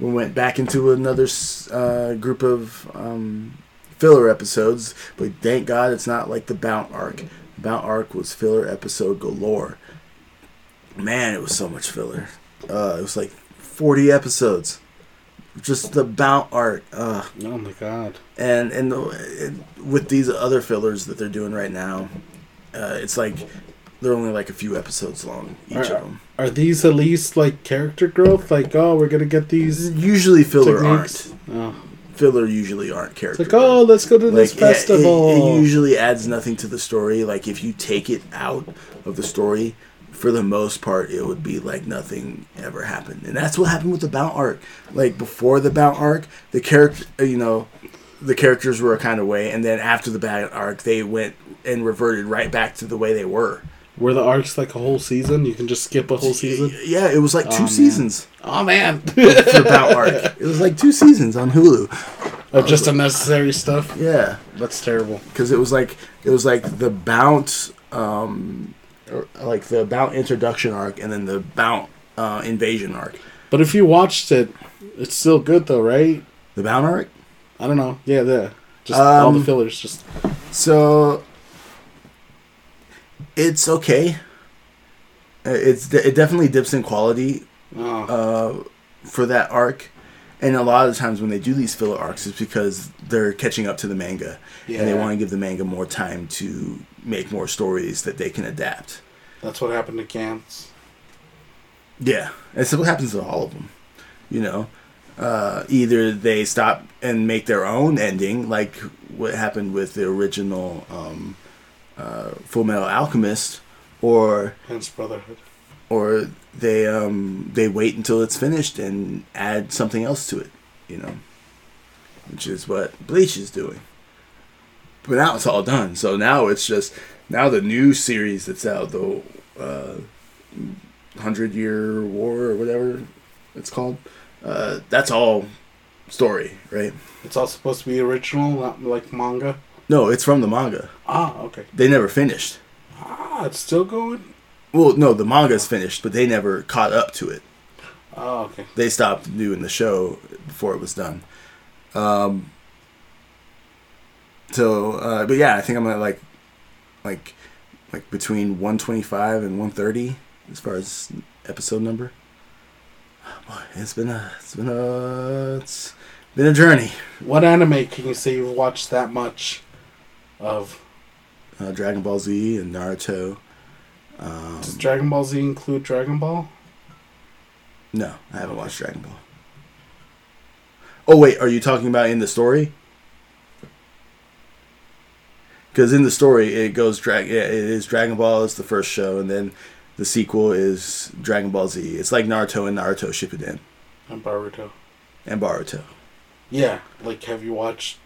we went back into another uh, group of um, filler episodes, but thank God it's not like the Bount arc. Bount arc was filler episode galore. Man, it was so much filler. Uh, it was like 40 episodes. Just the Bount arc. Uh, Oh my god! and and, the, with these other fillers that they're doing right now, uh, it's like they're only like a few episodes long each Are- of them. Are these at least like character growth? Like, oh, we're gonna get these Usually filler techniques. aren't. Oh. Filler usually aren't characters. like, oh, let's go to this Like, it- festival. It, usually adds nothing to the story. Like if you take it out of the story, for the most part, it would be like nothing ever happened, and that's what happened with the Bount arc. Like before the Bount arc, the character, you know, the characters were a kind of way, and then after the Bount arc, they went and reverted right back to the way they were. Were the arcs like a whole season? You can just skip a whole season. Yeah, it was like Oh, two man. seasons Oh man! for Bount arc. It was like two seasons on Hulu. of just unnecessary stuff. Yeah, That's terrible. because it was like it was like the Bount, um, like the Bount introduction arc, and then the Bount uh, invasion arc. But if you watched it, it's still good though, right? The Bount arc. I don't know. Yeah, the Just all the Um, fillers. Just So it's okay. Uh, It's it definitely dips in quality oh. uh, for that arc, and a lot of the times when they do these filler arcs, it's because they're catching up to the manga, and they want to give the manga more time to make more stories that they can adapt. that's what happened to Gantz. Yeah, that's what happens to all of them. You know, uh, either they stop and make their own ending, like what happened with the original um, uh, Full Metal Alchemist, or Hence Brotherhood. or they um they wait until it's finished and add something else to it, you know, which is what Bleach is doing. But now it's all done, so now it's just now the new series that's out, the uh, Hundred Year War or whatever it's called. Uh, that's all story, right? It's all supposed to be original, not like manga. No, it's from the manga. Ah, okay. They never finished. Ah, it's still going. Well, no, the manga's finished, but they never caught up to it. Oh, okay. they stopped doing the show before it was done. Um, so, uh, but yeah, I think I'm at like, like, like between 125 and 130 as far as episode number. Boy, it's been a, it's been a, it's been a journey. What anime can you say you've watched that much of? Uh, Dragon Ball Z and Naruto. Um, Does Dragon Ball Z include Dragon Ball? no, I haven't watched Dragon Ball. Oh wait, are you talking about in the story? Because in the story, it goes drag. Yeah, it is Dragon Ball is the first show, and then the sequel is Dragon Ball Z. It's like Naruto and Naruto Shippuden And Boruto. and Boruto. Yeah, like have you watched?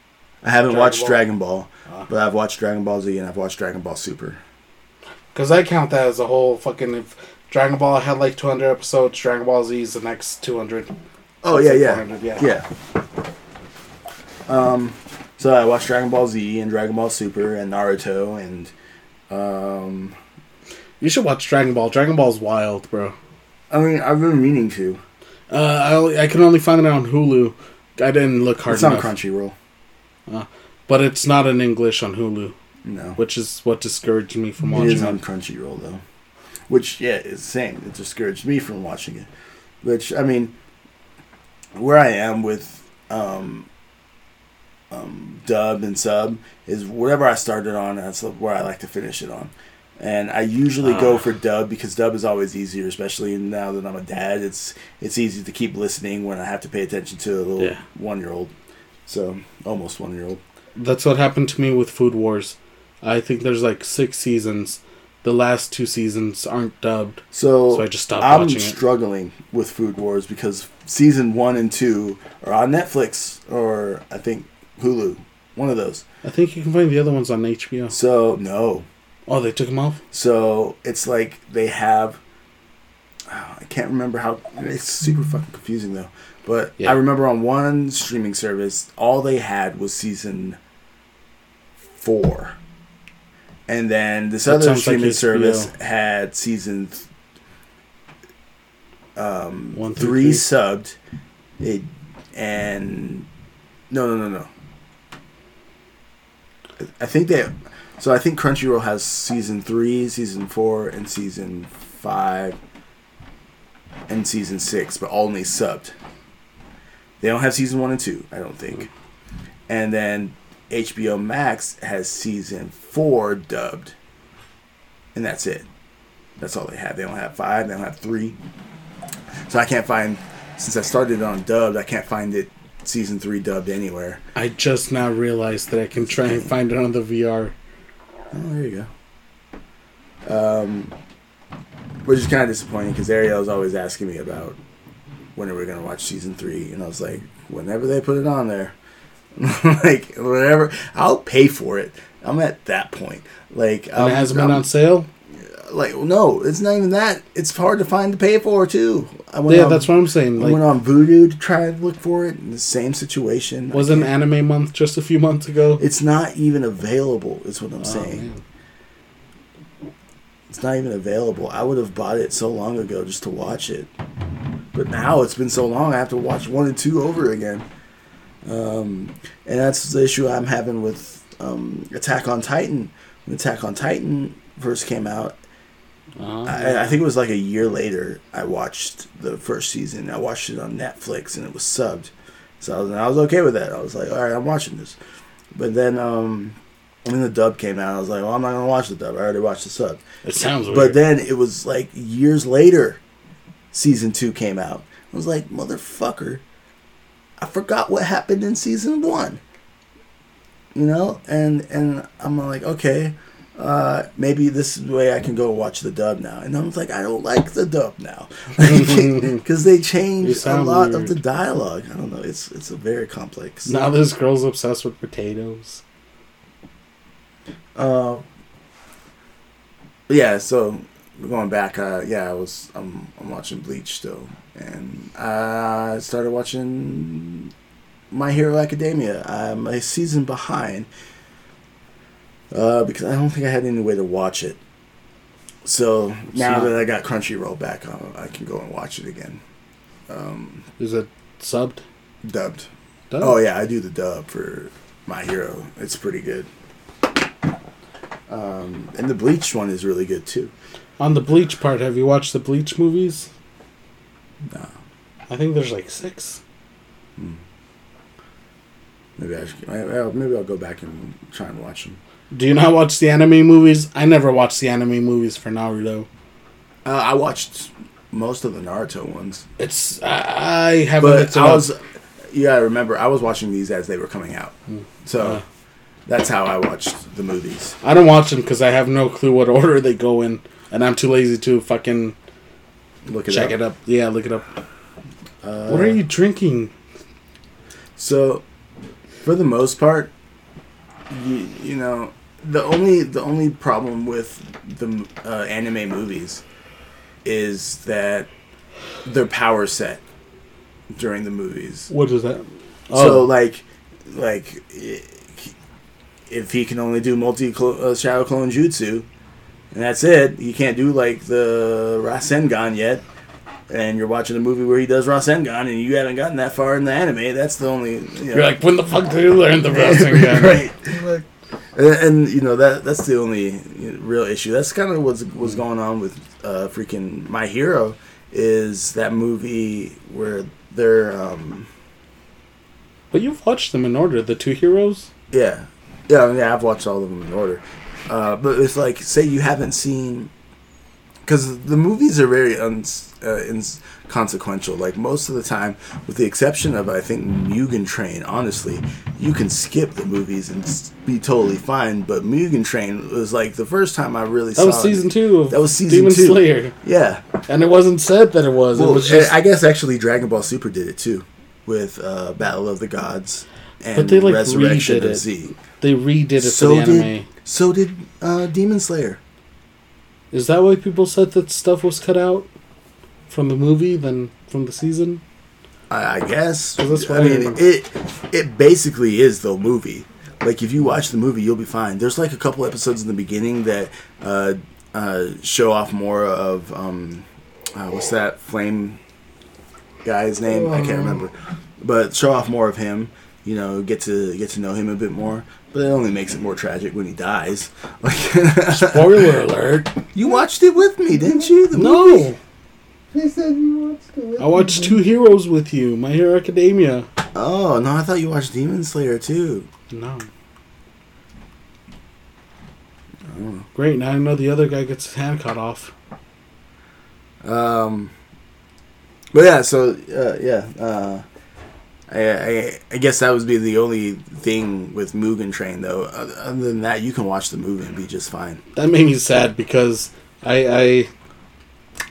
I haven't Dragon watched Ball? Dragon Ball, Uh, but I've watched Dragon Ball Z and I've watched Dragon Ball Super. Because I count that as a whole fucking. If Dragon Ball had like 200 episodes, Dragon Ball Z is the next 200. Oh yeah, yeah, yeah. yeah. Um, so I watched Dragon Ball Z and Dragon Ball Super and Naruto and um, You should watch Dragon Ball. Dragon Ball's wild, bro. I mean I've been meaning to. Uh, I, only, I can only find it on Hulu. I didn't look hard enough. It's on enough. Crunchyroll. But it's not in English on Hulu, No, which is what discouraged me from watching is it. on Crunchyroll though. Which yeah, it's the same. It discouraged me from watching it. Which I mean, where I am with um, um, dub and sub is whatever I started on. That's where I like to finish it on. And I usually go Ah. for dub because dub is always easier, especially now that I'm a dad. It's it's easy to keep listening when I have to pay attention to a little Yeah. one year old. So almost one year old. That's what happened to me with Food Wars. I think there's like six seasons. The last two seasons aren't dubbed, So, so I just stopped I'm watching it. struggling with Food Wars because season one and two are on Netflix or I think Hulu, one of those. I think you can find the other ones on HBO. So no, Oh, they took them off. so it's like they have. oh, I can't remember how. It's super fucking confusing though. But Yeah. I remember on one streaming service, all they had was season four, and then this That other like streaming HBO. service had season um, One, two, three three. subbed, it, and no, no, no, no. I think they. So I think Crunchyroll has season three, season four, and season five, and season six, but only subbed. They don't have season one and two, I don't think. And then HBO Max has season four dubbed, and that's it. That's all they have. They don't have five. They don't have three. So I can't find. Since I started on dubbed, I can't find it season three dubbed anywhere. I just now realized that I can try and find it on the VR. Oh, there you go. Um, which is kind of disappointing because Ariel's always asking me about when are we gonna watch season three, and I was like, whenever they put it on there, like whatever, I'll pay for it. I'm at that point. Like, And it hasn't been I'm- on sale. Like, no, it's not even that. It's hard to find to pay for too. I went Yeah, on, that's what I'm saying. I Like, went on Vudu to try and look for it. In the same situation. Wasn't can't- Anime Month just a few months ago? It's not even available. Is what I'm Oh, saying. man. It's not even available. I would have bought it so long ago just to watch it. But now it's been so long, I have to watch one and two over again. Um, and that's the issue I'm having with um, Attack on Titan. When Attack on Titan first came out, Oh, I, I think it was like a year later. I watched the first season. I watched it on Netflix, and it was subbed. So I was, I was okay with that. I was like, all right, I'm watching this. But then, um, when the dub came out, I was like, well, I'm not gonna watch the dub. I already watched the sub. it sounds weird. But then it was like years later, season two came out. I was like, motherfucker, I forgot what happened in season one. You know, and and I'm like, okay, uh, maybe this is the way I can go watch the dub now. And I was like, I don't like the dub now because they changed a lot weird. of the dialogue. I don't know. It's it's a very complex. Now this girl's obsessed with potatoes. Uh, yeah, so going back, uh, yeah, I was I'm, I'm watching Bleach still, and I started watching My Hero Academia. I'm a season behind uh, because I don't think I had any way to watch it. So now that I got Crunchyroll back on, I can go and watch it again. Um, Is it subbed? dubbed. Dubbed? Oh yeah, I do the dub for My Hero. It's pretty good. Um, and the Bleach one is really good too. On the Bleach part, have you watched the Bleach movies? No. I think there's like six. Hmm. Maybe I should, maybe I'll, go back and try and watch them. Do you not watch the anime movies? I never watched the anime movies for Naruto. Uh, I watched most of the Naruto ones, It's I I haven't. but I was you gotta remember I was watching these as they were coming out, so Uh. That's how I watched the movies. I don't watch them because I have no clue what order they go in, and I'm too lazy to fucking Look it check up. it up. Yeah, look it up. Uh, what are you drinking? So, for the most part, you, you know, the only the only problem with the uh, anime movies is that their power set during the movies. What is that? So Oh, like, like i- if he can only do multi uh, shadow clone jutsu, and that's it, he can't do like the Rasengan yet. And you're watching a movie where he does Rasengan, and you haven't gotten that far in the anime. That's the only. You know, you're like, when the fuck did you learn the wrestling game? right. Like, And, and you know that that's the only you know, real issue. That's kind of what's what's going on with uh, freaking My Hero is that movie where they're um, But you've watched them in order. The two heroes. yeah yeah yeah I've watched all of them in order, uh, but it's like say you haven't seen because the movies are very uns, uh, inconsequential. Like most of the time, with the exception of I think Mugen Train. Honestly, you can skip the movies and be totally fine. But Mugen Train was like the first time I really saw That saw. was it. season two of That was season Demon two. Slayer, Yeah, and it wasn't said that it was. well, it was just. I guess actually Dragon Ball Super did it too, with uh, Battle of the Gods and But they, like, Resurrection of it. Z. they redid it So for the did anime. so did uh, Demon Slayer. Is that why people said that stuff was cut out from the movie than from the season? I, I guess. I mean, it it basically is the movie. Like if you watch the movie, you'll be fine. There's like a couple episodes in the beginning that uh, uh, show off more of um, uh, what's that flame guy's name? I can't remember, but show off more of him. You know, get to get to know him a bit more. But it only makes it more tragic when he dies. Like Spoiler alert! you watched it with me, didn't you? The No, he said you watched it. I watched two heroes with you. My Hero Academia. Oh no, I thought you watched Demon Slayer too. No. Great. Now I know the other guy gets his hand cut off. Um, but yeah, so uh, yeah, uh, I, I I guess that would be the only thing with Mugen Train though. Other than that, you can watch the movie and be just fine. That made me sad because I I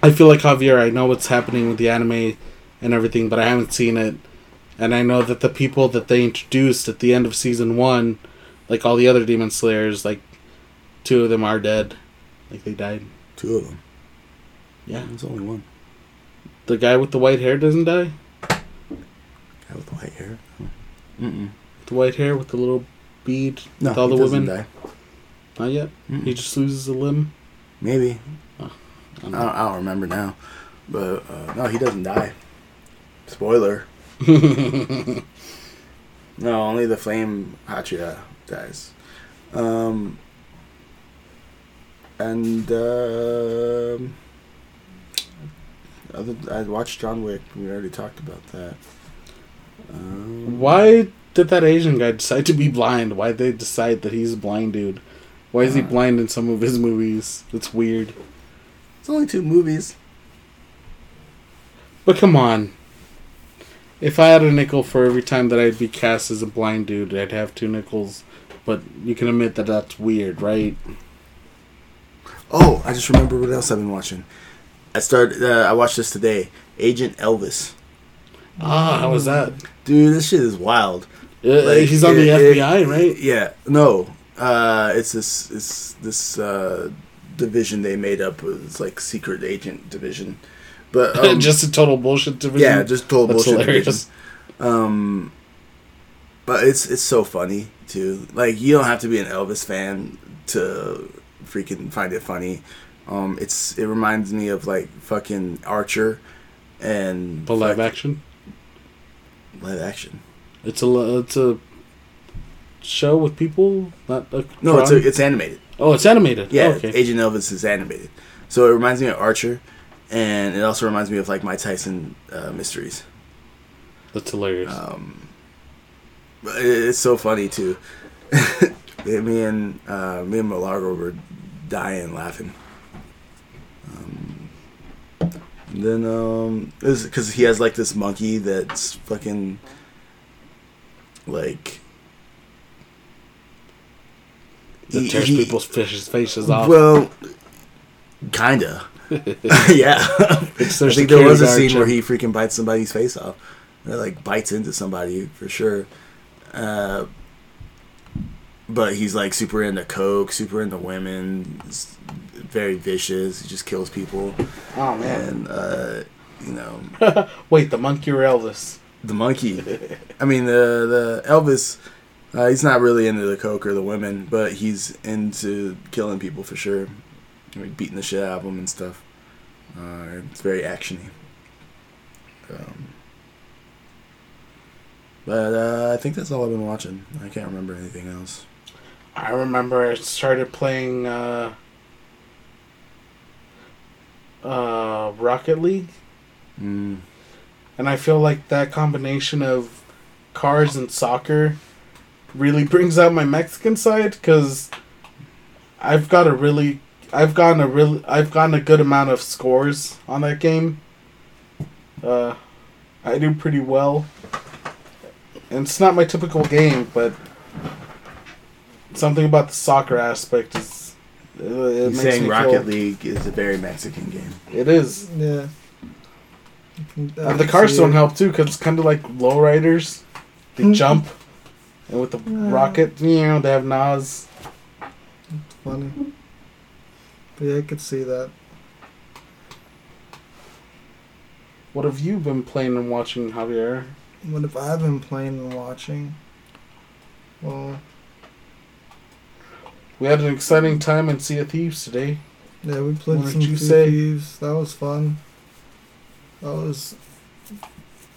I feel like Javier. I know what's happening with the anime and everything, but I haven't seen it, and I know that the people that they introduced at the end of season one, like all the other Demon Slayers, like two of them are dead, like they died. Two of them. Yeah, There's only one. the guy with the white hair doesn't die. Guy with the white hair. Mm-mm. The white hair with the little bead No, with all the doesn't women. die. Not yet. Mm-mm. He just loses a limb. Maybe I I don't don't, I don't remember now, but uh, no, he doesn't die. Spoiler. No, only the flame Hashira dies. Um, and um other, I watched John Wick. We already talked about that. Um, Why did that Asian guy decide to be blind? Why did they decide that he's a blind dude? Why is he Uh, blind in some of his movies? It's weird. It's only two movies. But come on. If I had a nickel for every time that I'd be cast as a blind dude, I'd have two nickels. But you can admit that that's weird, right? Oh, I just remember what else I've been watching. I started. Uh, I watched this today. Agent Elvis. Ah, how was that? Dude, this shit is wild. Like, he's on the it- it- FBI, right? Yeah. No. Uh, it's this. It's this uh, division they made up. It's like secret agent division. But um, just a total bullshit division. yeah, just total That's bullshit hilarious. division. Um, but it's it's so funny too. Like you don't have to be an Elvis fan to freaking find it funny. Um, it's it reminds me of like fucking Archer and But live action. Live action. It's a it's a show with people, not a No, it's a, it's animated. oh, it's animated. Yeah, Oh, okay. Agent Elvis is animated. So it reminds me of Archer, and it also reminds me of like Mike Tyson uh, mysteries. That's hilarious. Um, it's so funny too. me and uh, me and Malargo were dying laughing. Um, and then um, because he has like this monkey that's fucking like that tears he- people's fishes faces off. Well, kinda. yeah. I think there was a scene where he freaking bites somebody's face off. Like bites into somebody for sure. Uh, but he's like super into coke, super into women, s- very vicious. He just kills people, Oh man! and uh, you know Wait, the monkey or Elvis? the monkey. I mean the the Elvis. Uh, he's not really into the coke or the women, but he's into killing people for sure, like beating the shit out of them and stuff. Uh, it's very actiony. Um, but uh, I think that's all I've been watching. I can't remember anything else. I remember I started playing uh, uh, Rocket League, Mm. and I feel like that combination of cars and soccer really brings out my Mexican side because I've got a really, I've gotten a really, I've gotten a good amount of scores on that game. Uh, I do pretty well, and it's not my typical game, but something about the soccer aspect is. Uh, it, it He's makes saying me Rocket feel, League is a very Mexican game. It is. Yeah. You can- I And the can cars don't it. help too, because it's kind of like lowriders. They mm-hmm. jump, and with the Yeah. rocket, you know, they have Nas. Funny. But yeah, I could see that. What have you been playing and watching, Javier? What have I've been playing and watching? Well, We had an exciting time in Sea of Thieves today. yeah, we played What some Sea? Thieves. That was fun. That was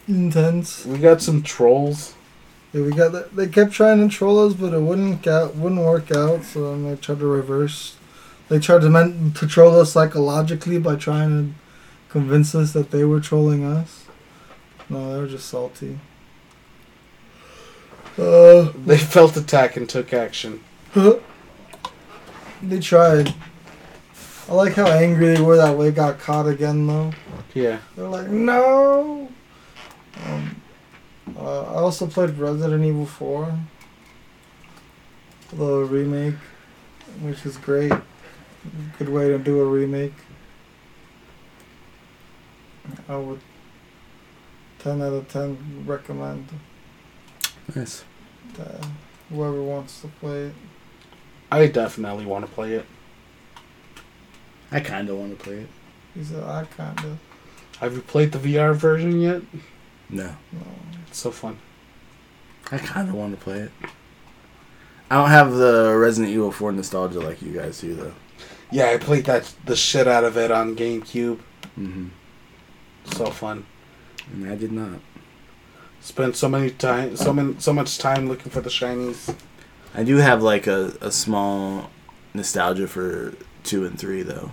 intense. We got some trolls. Yeah, we got that. They kept trying to troll us, but it wouldn't out, wouldn't work out. So then they tried to reverse. They tried to men- to troll us psychologically by trying to convince us that they were trolling us. No, they were just salty. Uh, They felt attack and took action. They tried. I like how angry they were that they got caught again, though. Yeah. They're like, no. Um, uh, I also played Resident Evil 4, the remake, which is great. Good way to do a remake. I would 10 out of 10 recommend Nice. uh, whoever wants to play it. I definitely want to play it. I kind of want to play it. He said, I kind of. Have you played the VR version yet? No. No. It's so fun. I kind of want to play it. I don't have the Resident Evil 4 nostalgia like you guys do, though. Yeah, I played that the shit out of it on GameCube. Mm-hmm. So fun. And I did not. Spent so many time, so many, so much time looking for the shinies. I do have like a, a small nostalgia for 2 and 3, though.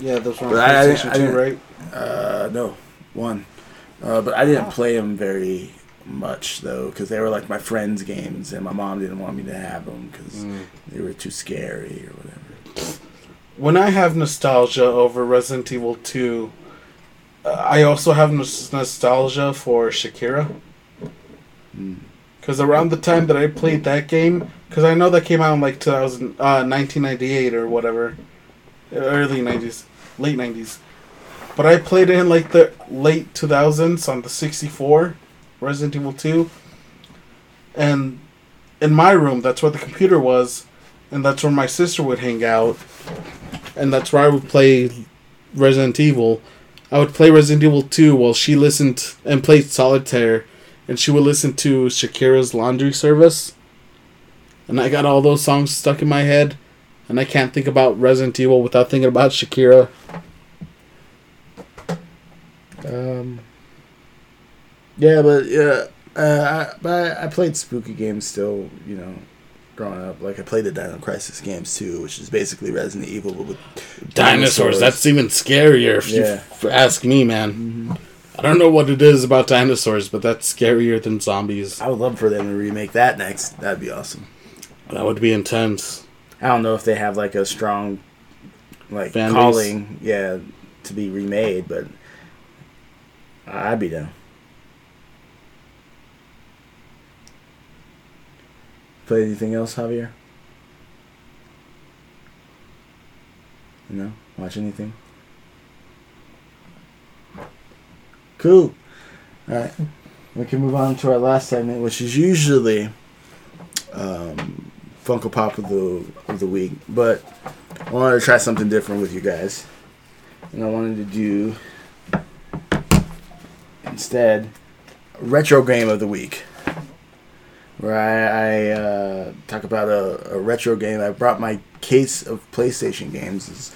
Yeah, those were on But I- I- PlayStation I 2, didn't- right? Uh, no, one. Uh, but I didn't Oh. play them very much though, because they were like my friends' games, and my mom didn't want me to have them because Mm. they were too scary or whatever. When I have nostalgia over Resident Evil 2, uh, I also have nos- nostalgia for Shakira. Mm. Because around the time that I played that game, because I know that came out in like 2000, uh, 1998 or whatever, early nineties, late nineties. But I played it in like the late two thousands on the sixty four, Resident Evil two. And in my room, that's where the computer was, and that's where my sister would hang out, and that's where I would play Resident Evil. I would play Resident Evil 2 while she listened and played solitaire, and she would listen to Shakira's laundry service. And I got all those songs stuck in my head, and I can't think about Resident Evil without thinking about Shakira. Um. Yeah, but yeah, uh, I, but I, played spooky games still. You know, growing up, like I played the Dino Crisis games too, which is basically Resident Evil but with Dinosaurs, that's even scarier if you Yeah. f- ask me, man. I don't know what it is about dinosaurs, but that's scarier than zombies. I would love for them to remake that next. That'd be awesome. That would be intense. I don't know if they have like a strong, like calling, yeah, to be remade, but I'd be down. Play anything else, Javier? No? Watch anything? Cool. Alright. We can move on to our last segment, which is usually um, Funko Pop of the of the week. But I wanted to try something different with you guys. And I wanted to do instead retro game of the week. Where I, I uh, talk about a, a retro game. I brought my case of PlayStation games. It's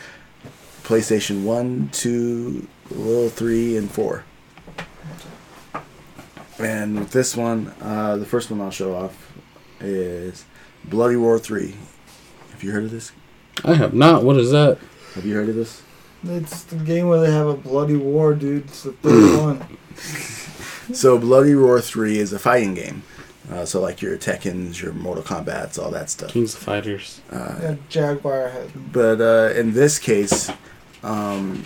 PlayStation 1, 2, little 3, and 4. And with this one, uh, the first one I'll show off is Bloody Roar 3. Have you heard of this? I have not. What is that? Have you heard of this? It's the game where they have a bloody war, dude. It's the third one. So Bloody Roar 3 is a fighting game. Uh, so like your Tekkens, your Mortal Kombat's, all that stuff. Kings of Fighters. Uh, Yeah, Jaguar head. but uh, in this case, um,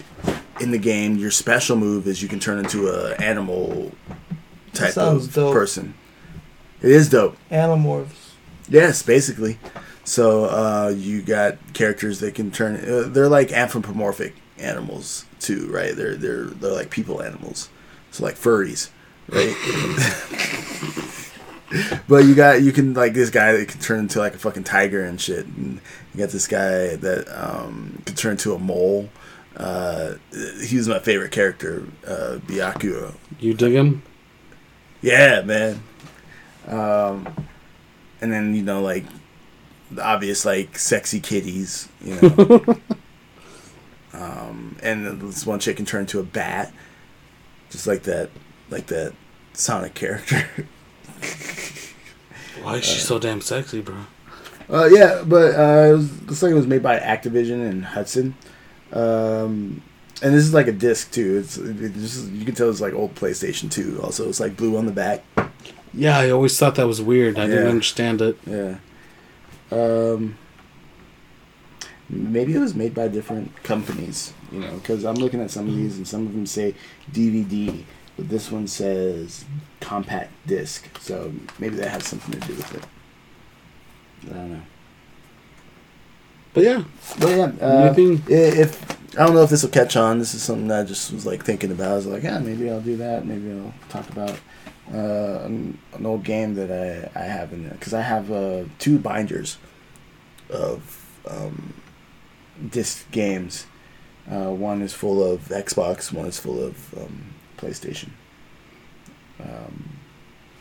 in the game, your special move is you can turn into a animal type of dope. person. It is dope. Animorphs. Yes, basically. So uh, you got characters that can turn. Uh, they're like anthropomorphic animals too, right? They're they're they're like people animals. So like furries, right? but you got you can like this guy that can turn into like a fucking tiger and shit. And you got this guy that um, can turn into a mole. Uh, he was my favorite character, uh. You dig him? Yeah, man. Um, and then you know, like the obvious, like sexy kitties, you know. um, and this one chick can turn into a bat, just like that, like that Sonic character. Why is she so damn sexy, bro? Uh, yeah, but uh, it was, looks like it was made by Activision and Hudson. Um, and this is like a disc too. It's it just you can tell it's like old PlayStation Two. Also, it's like blue on the back. Yeah, I always thought that was weird. I didn't understand it. Yeah. Um. Maybe it was made by different companies, you know, because I'm looking at some of these and some of them say DVD, but this one says compact disc. So maybe that has something to do with it. I don't know. But yeah, But yeah, uh, Anything? i- if I don't know if this will catch on. This is something that I just was like thinking about. I was like, yeah, maybe I'll do that. Maybe I'll talk about uh, an, an old game that I I have in there because I have uh, two binders of um, disc games. Uh, one is full of Xbox. One is full of um, PlayStation. Um,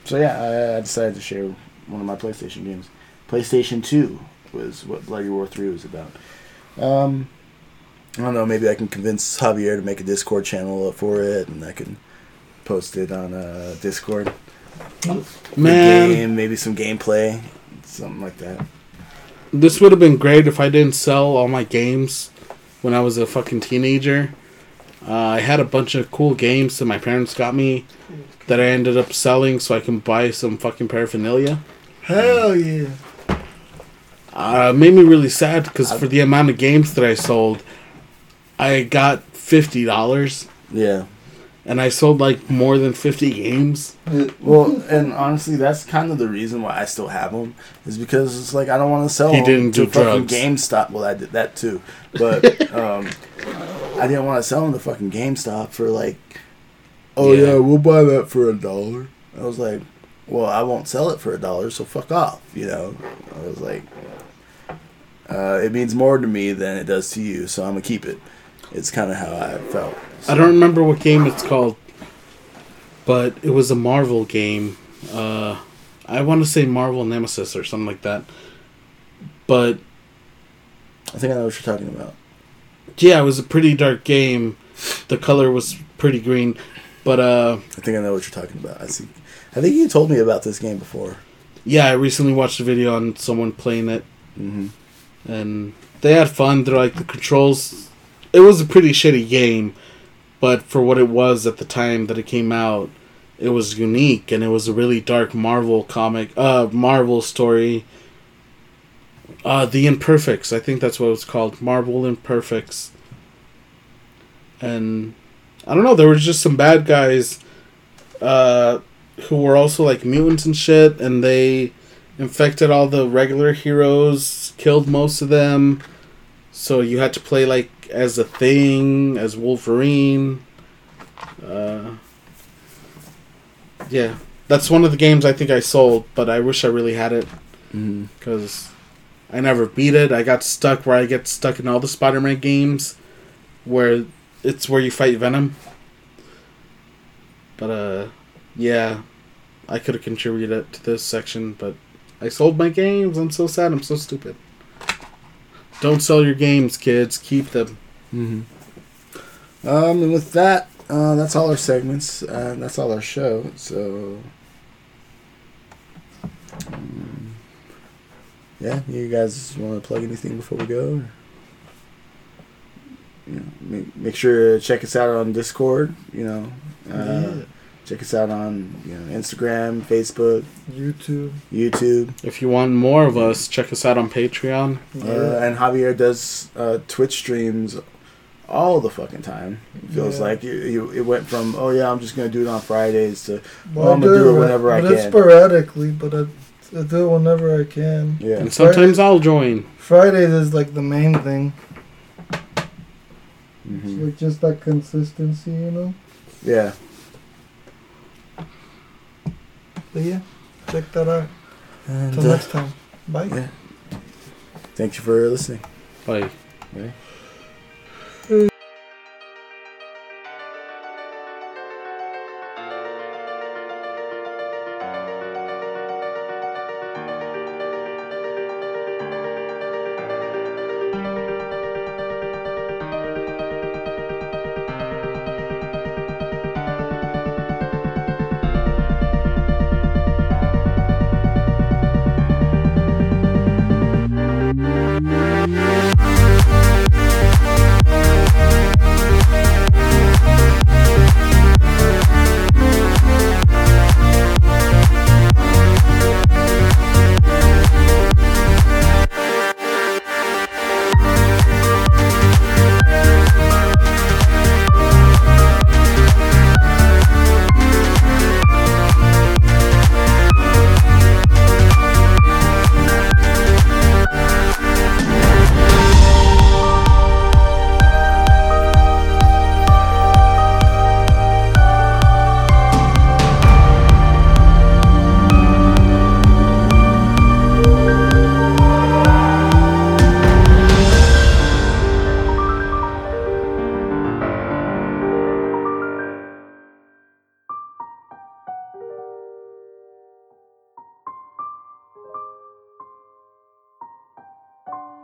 so yeah, I, I decided to share one of my PlayStation games. PlayStation Two was what Bloody Roar Three was about. Um, I don't know. Maybe I can convince Javier to make a Discord channel for it, and I can post it on uh, Discord. Man, game, maybe some gameplay, something like that. this would have been great if I didn't sell all my games when I was a fucking teenager. Uh, I had a bunch of cool games that my parents got me that I ended up selling so I can buy some fucking paraphernalia. Hell yeah. Uh, made me really sad because for the amount of games that I sold, I got fifty dollars, Yeah, and I sold like more than fifty games. Well, and honestly, that's kind of the reason why I still have them is because it's like I don't want to sell He them didn't to do fucking drugs. GameStop. Well, I did that too, but um, I didn't want to sell them to fucking GameStop for like, oh Yeah. yeah, we'll buy that for a dollar. I was like, well, I won't sell it for a dollar, so fuck off. You know, I was like, uh, it means more to me than it does to you, so I'm gonna keep it. It's kind of how I felt. I don't remember what game it's called, but it was a Marvel game. Uh, I want to say Marvel Nemesis or something like that. But I think I know what you're talking about. yeah, it was a pretty dark game. The color was pretty green, but uh, I think I know what you're talking about. I see. I think you told me about this game before. yeah, I recently watched a video on someone playing it, Mm-hmm. And they had fun. They're like the controls. It was a pretty shitty game, but for what it was at the time that it came out, it was unique and it was a really dark Marvel comic, uh, Marvel story. Uh, the Imperfects, I think that's what it's called, Marvel Imperfects. And I don't know, there was just some bad guys, uh, who were also like mutants and shit, and they infected all the regular heroes, killed most of them. So you had to play like as a thing, as Wolverine. Uh, yeah, that's one of the games I think I sold, but I wish I really had it Mm-hmm. because I never beat it. I got stuck where I get stuck in all the Spider-Man games, where it's where you fight Venom. But uh, yeah, I could have contributed to this section, but I sold my games. I'm so sad. I'm so stupid. Don't sell your games, kids. Keep them. Mm-hmm. Um, and with that, uh, that's all our segments. Uh, that's all our show. So, um, yeah, you guys want to plug anything before we go? Or, you know, make, make sure to check us out on Discord. You know, uh, check us out on you know Instagram, Facebook, YouTube. YouTube. If you want more of us, check us out on Patreon. Uh, and Javier does uh, Twitch streams all the fucking time. It feels Yeah. like you, you, it went from oh yeah, I'm just gonna do it on Fridays to Well, I'm gonna do it whenever I but it's can. sporadically, but I, I do it whenever I can. yeah. And sometimes I'll join. Fridays is like the main thing. hmm Like just that consistency, you know. Yeah. But yeah, check that out. And, Till uh, next time. Bye. yeah. Thank you for listening. Like, Bye.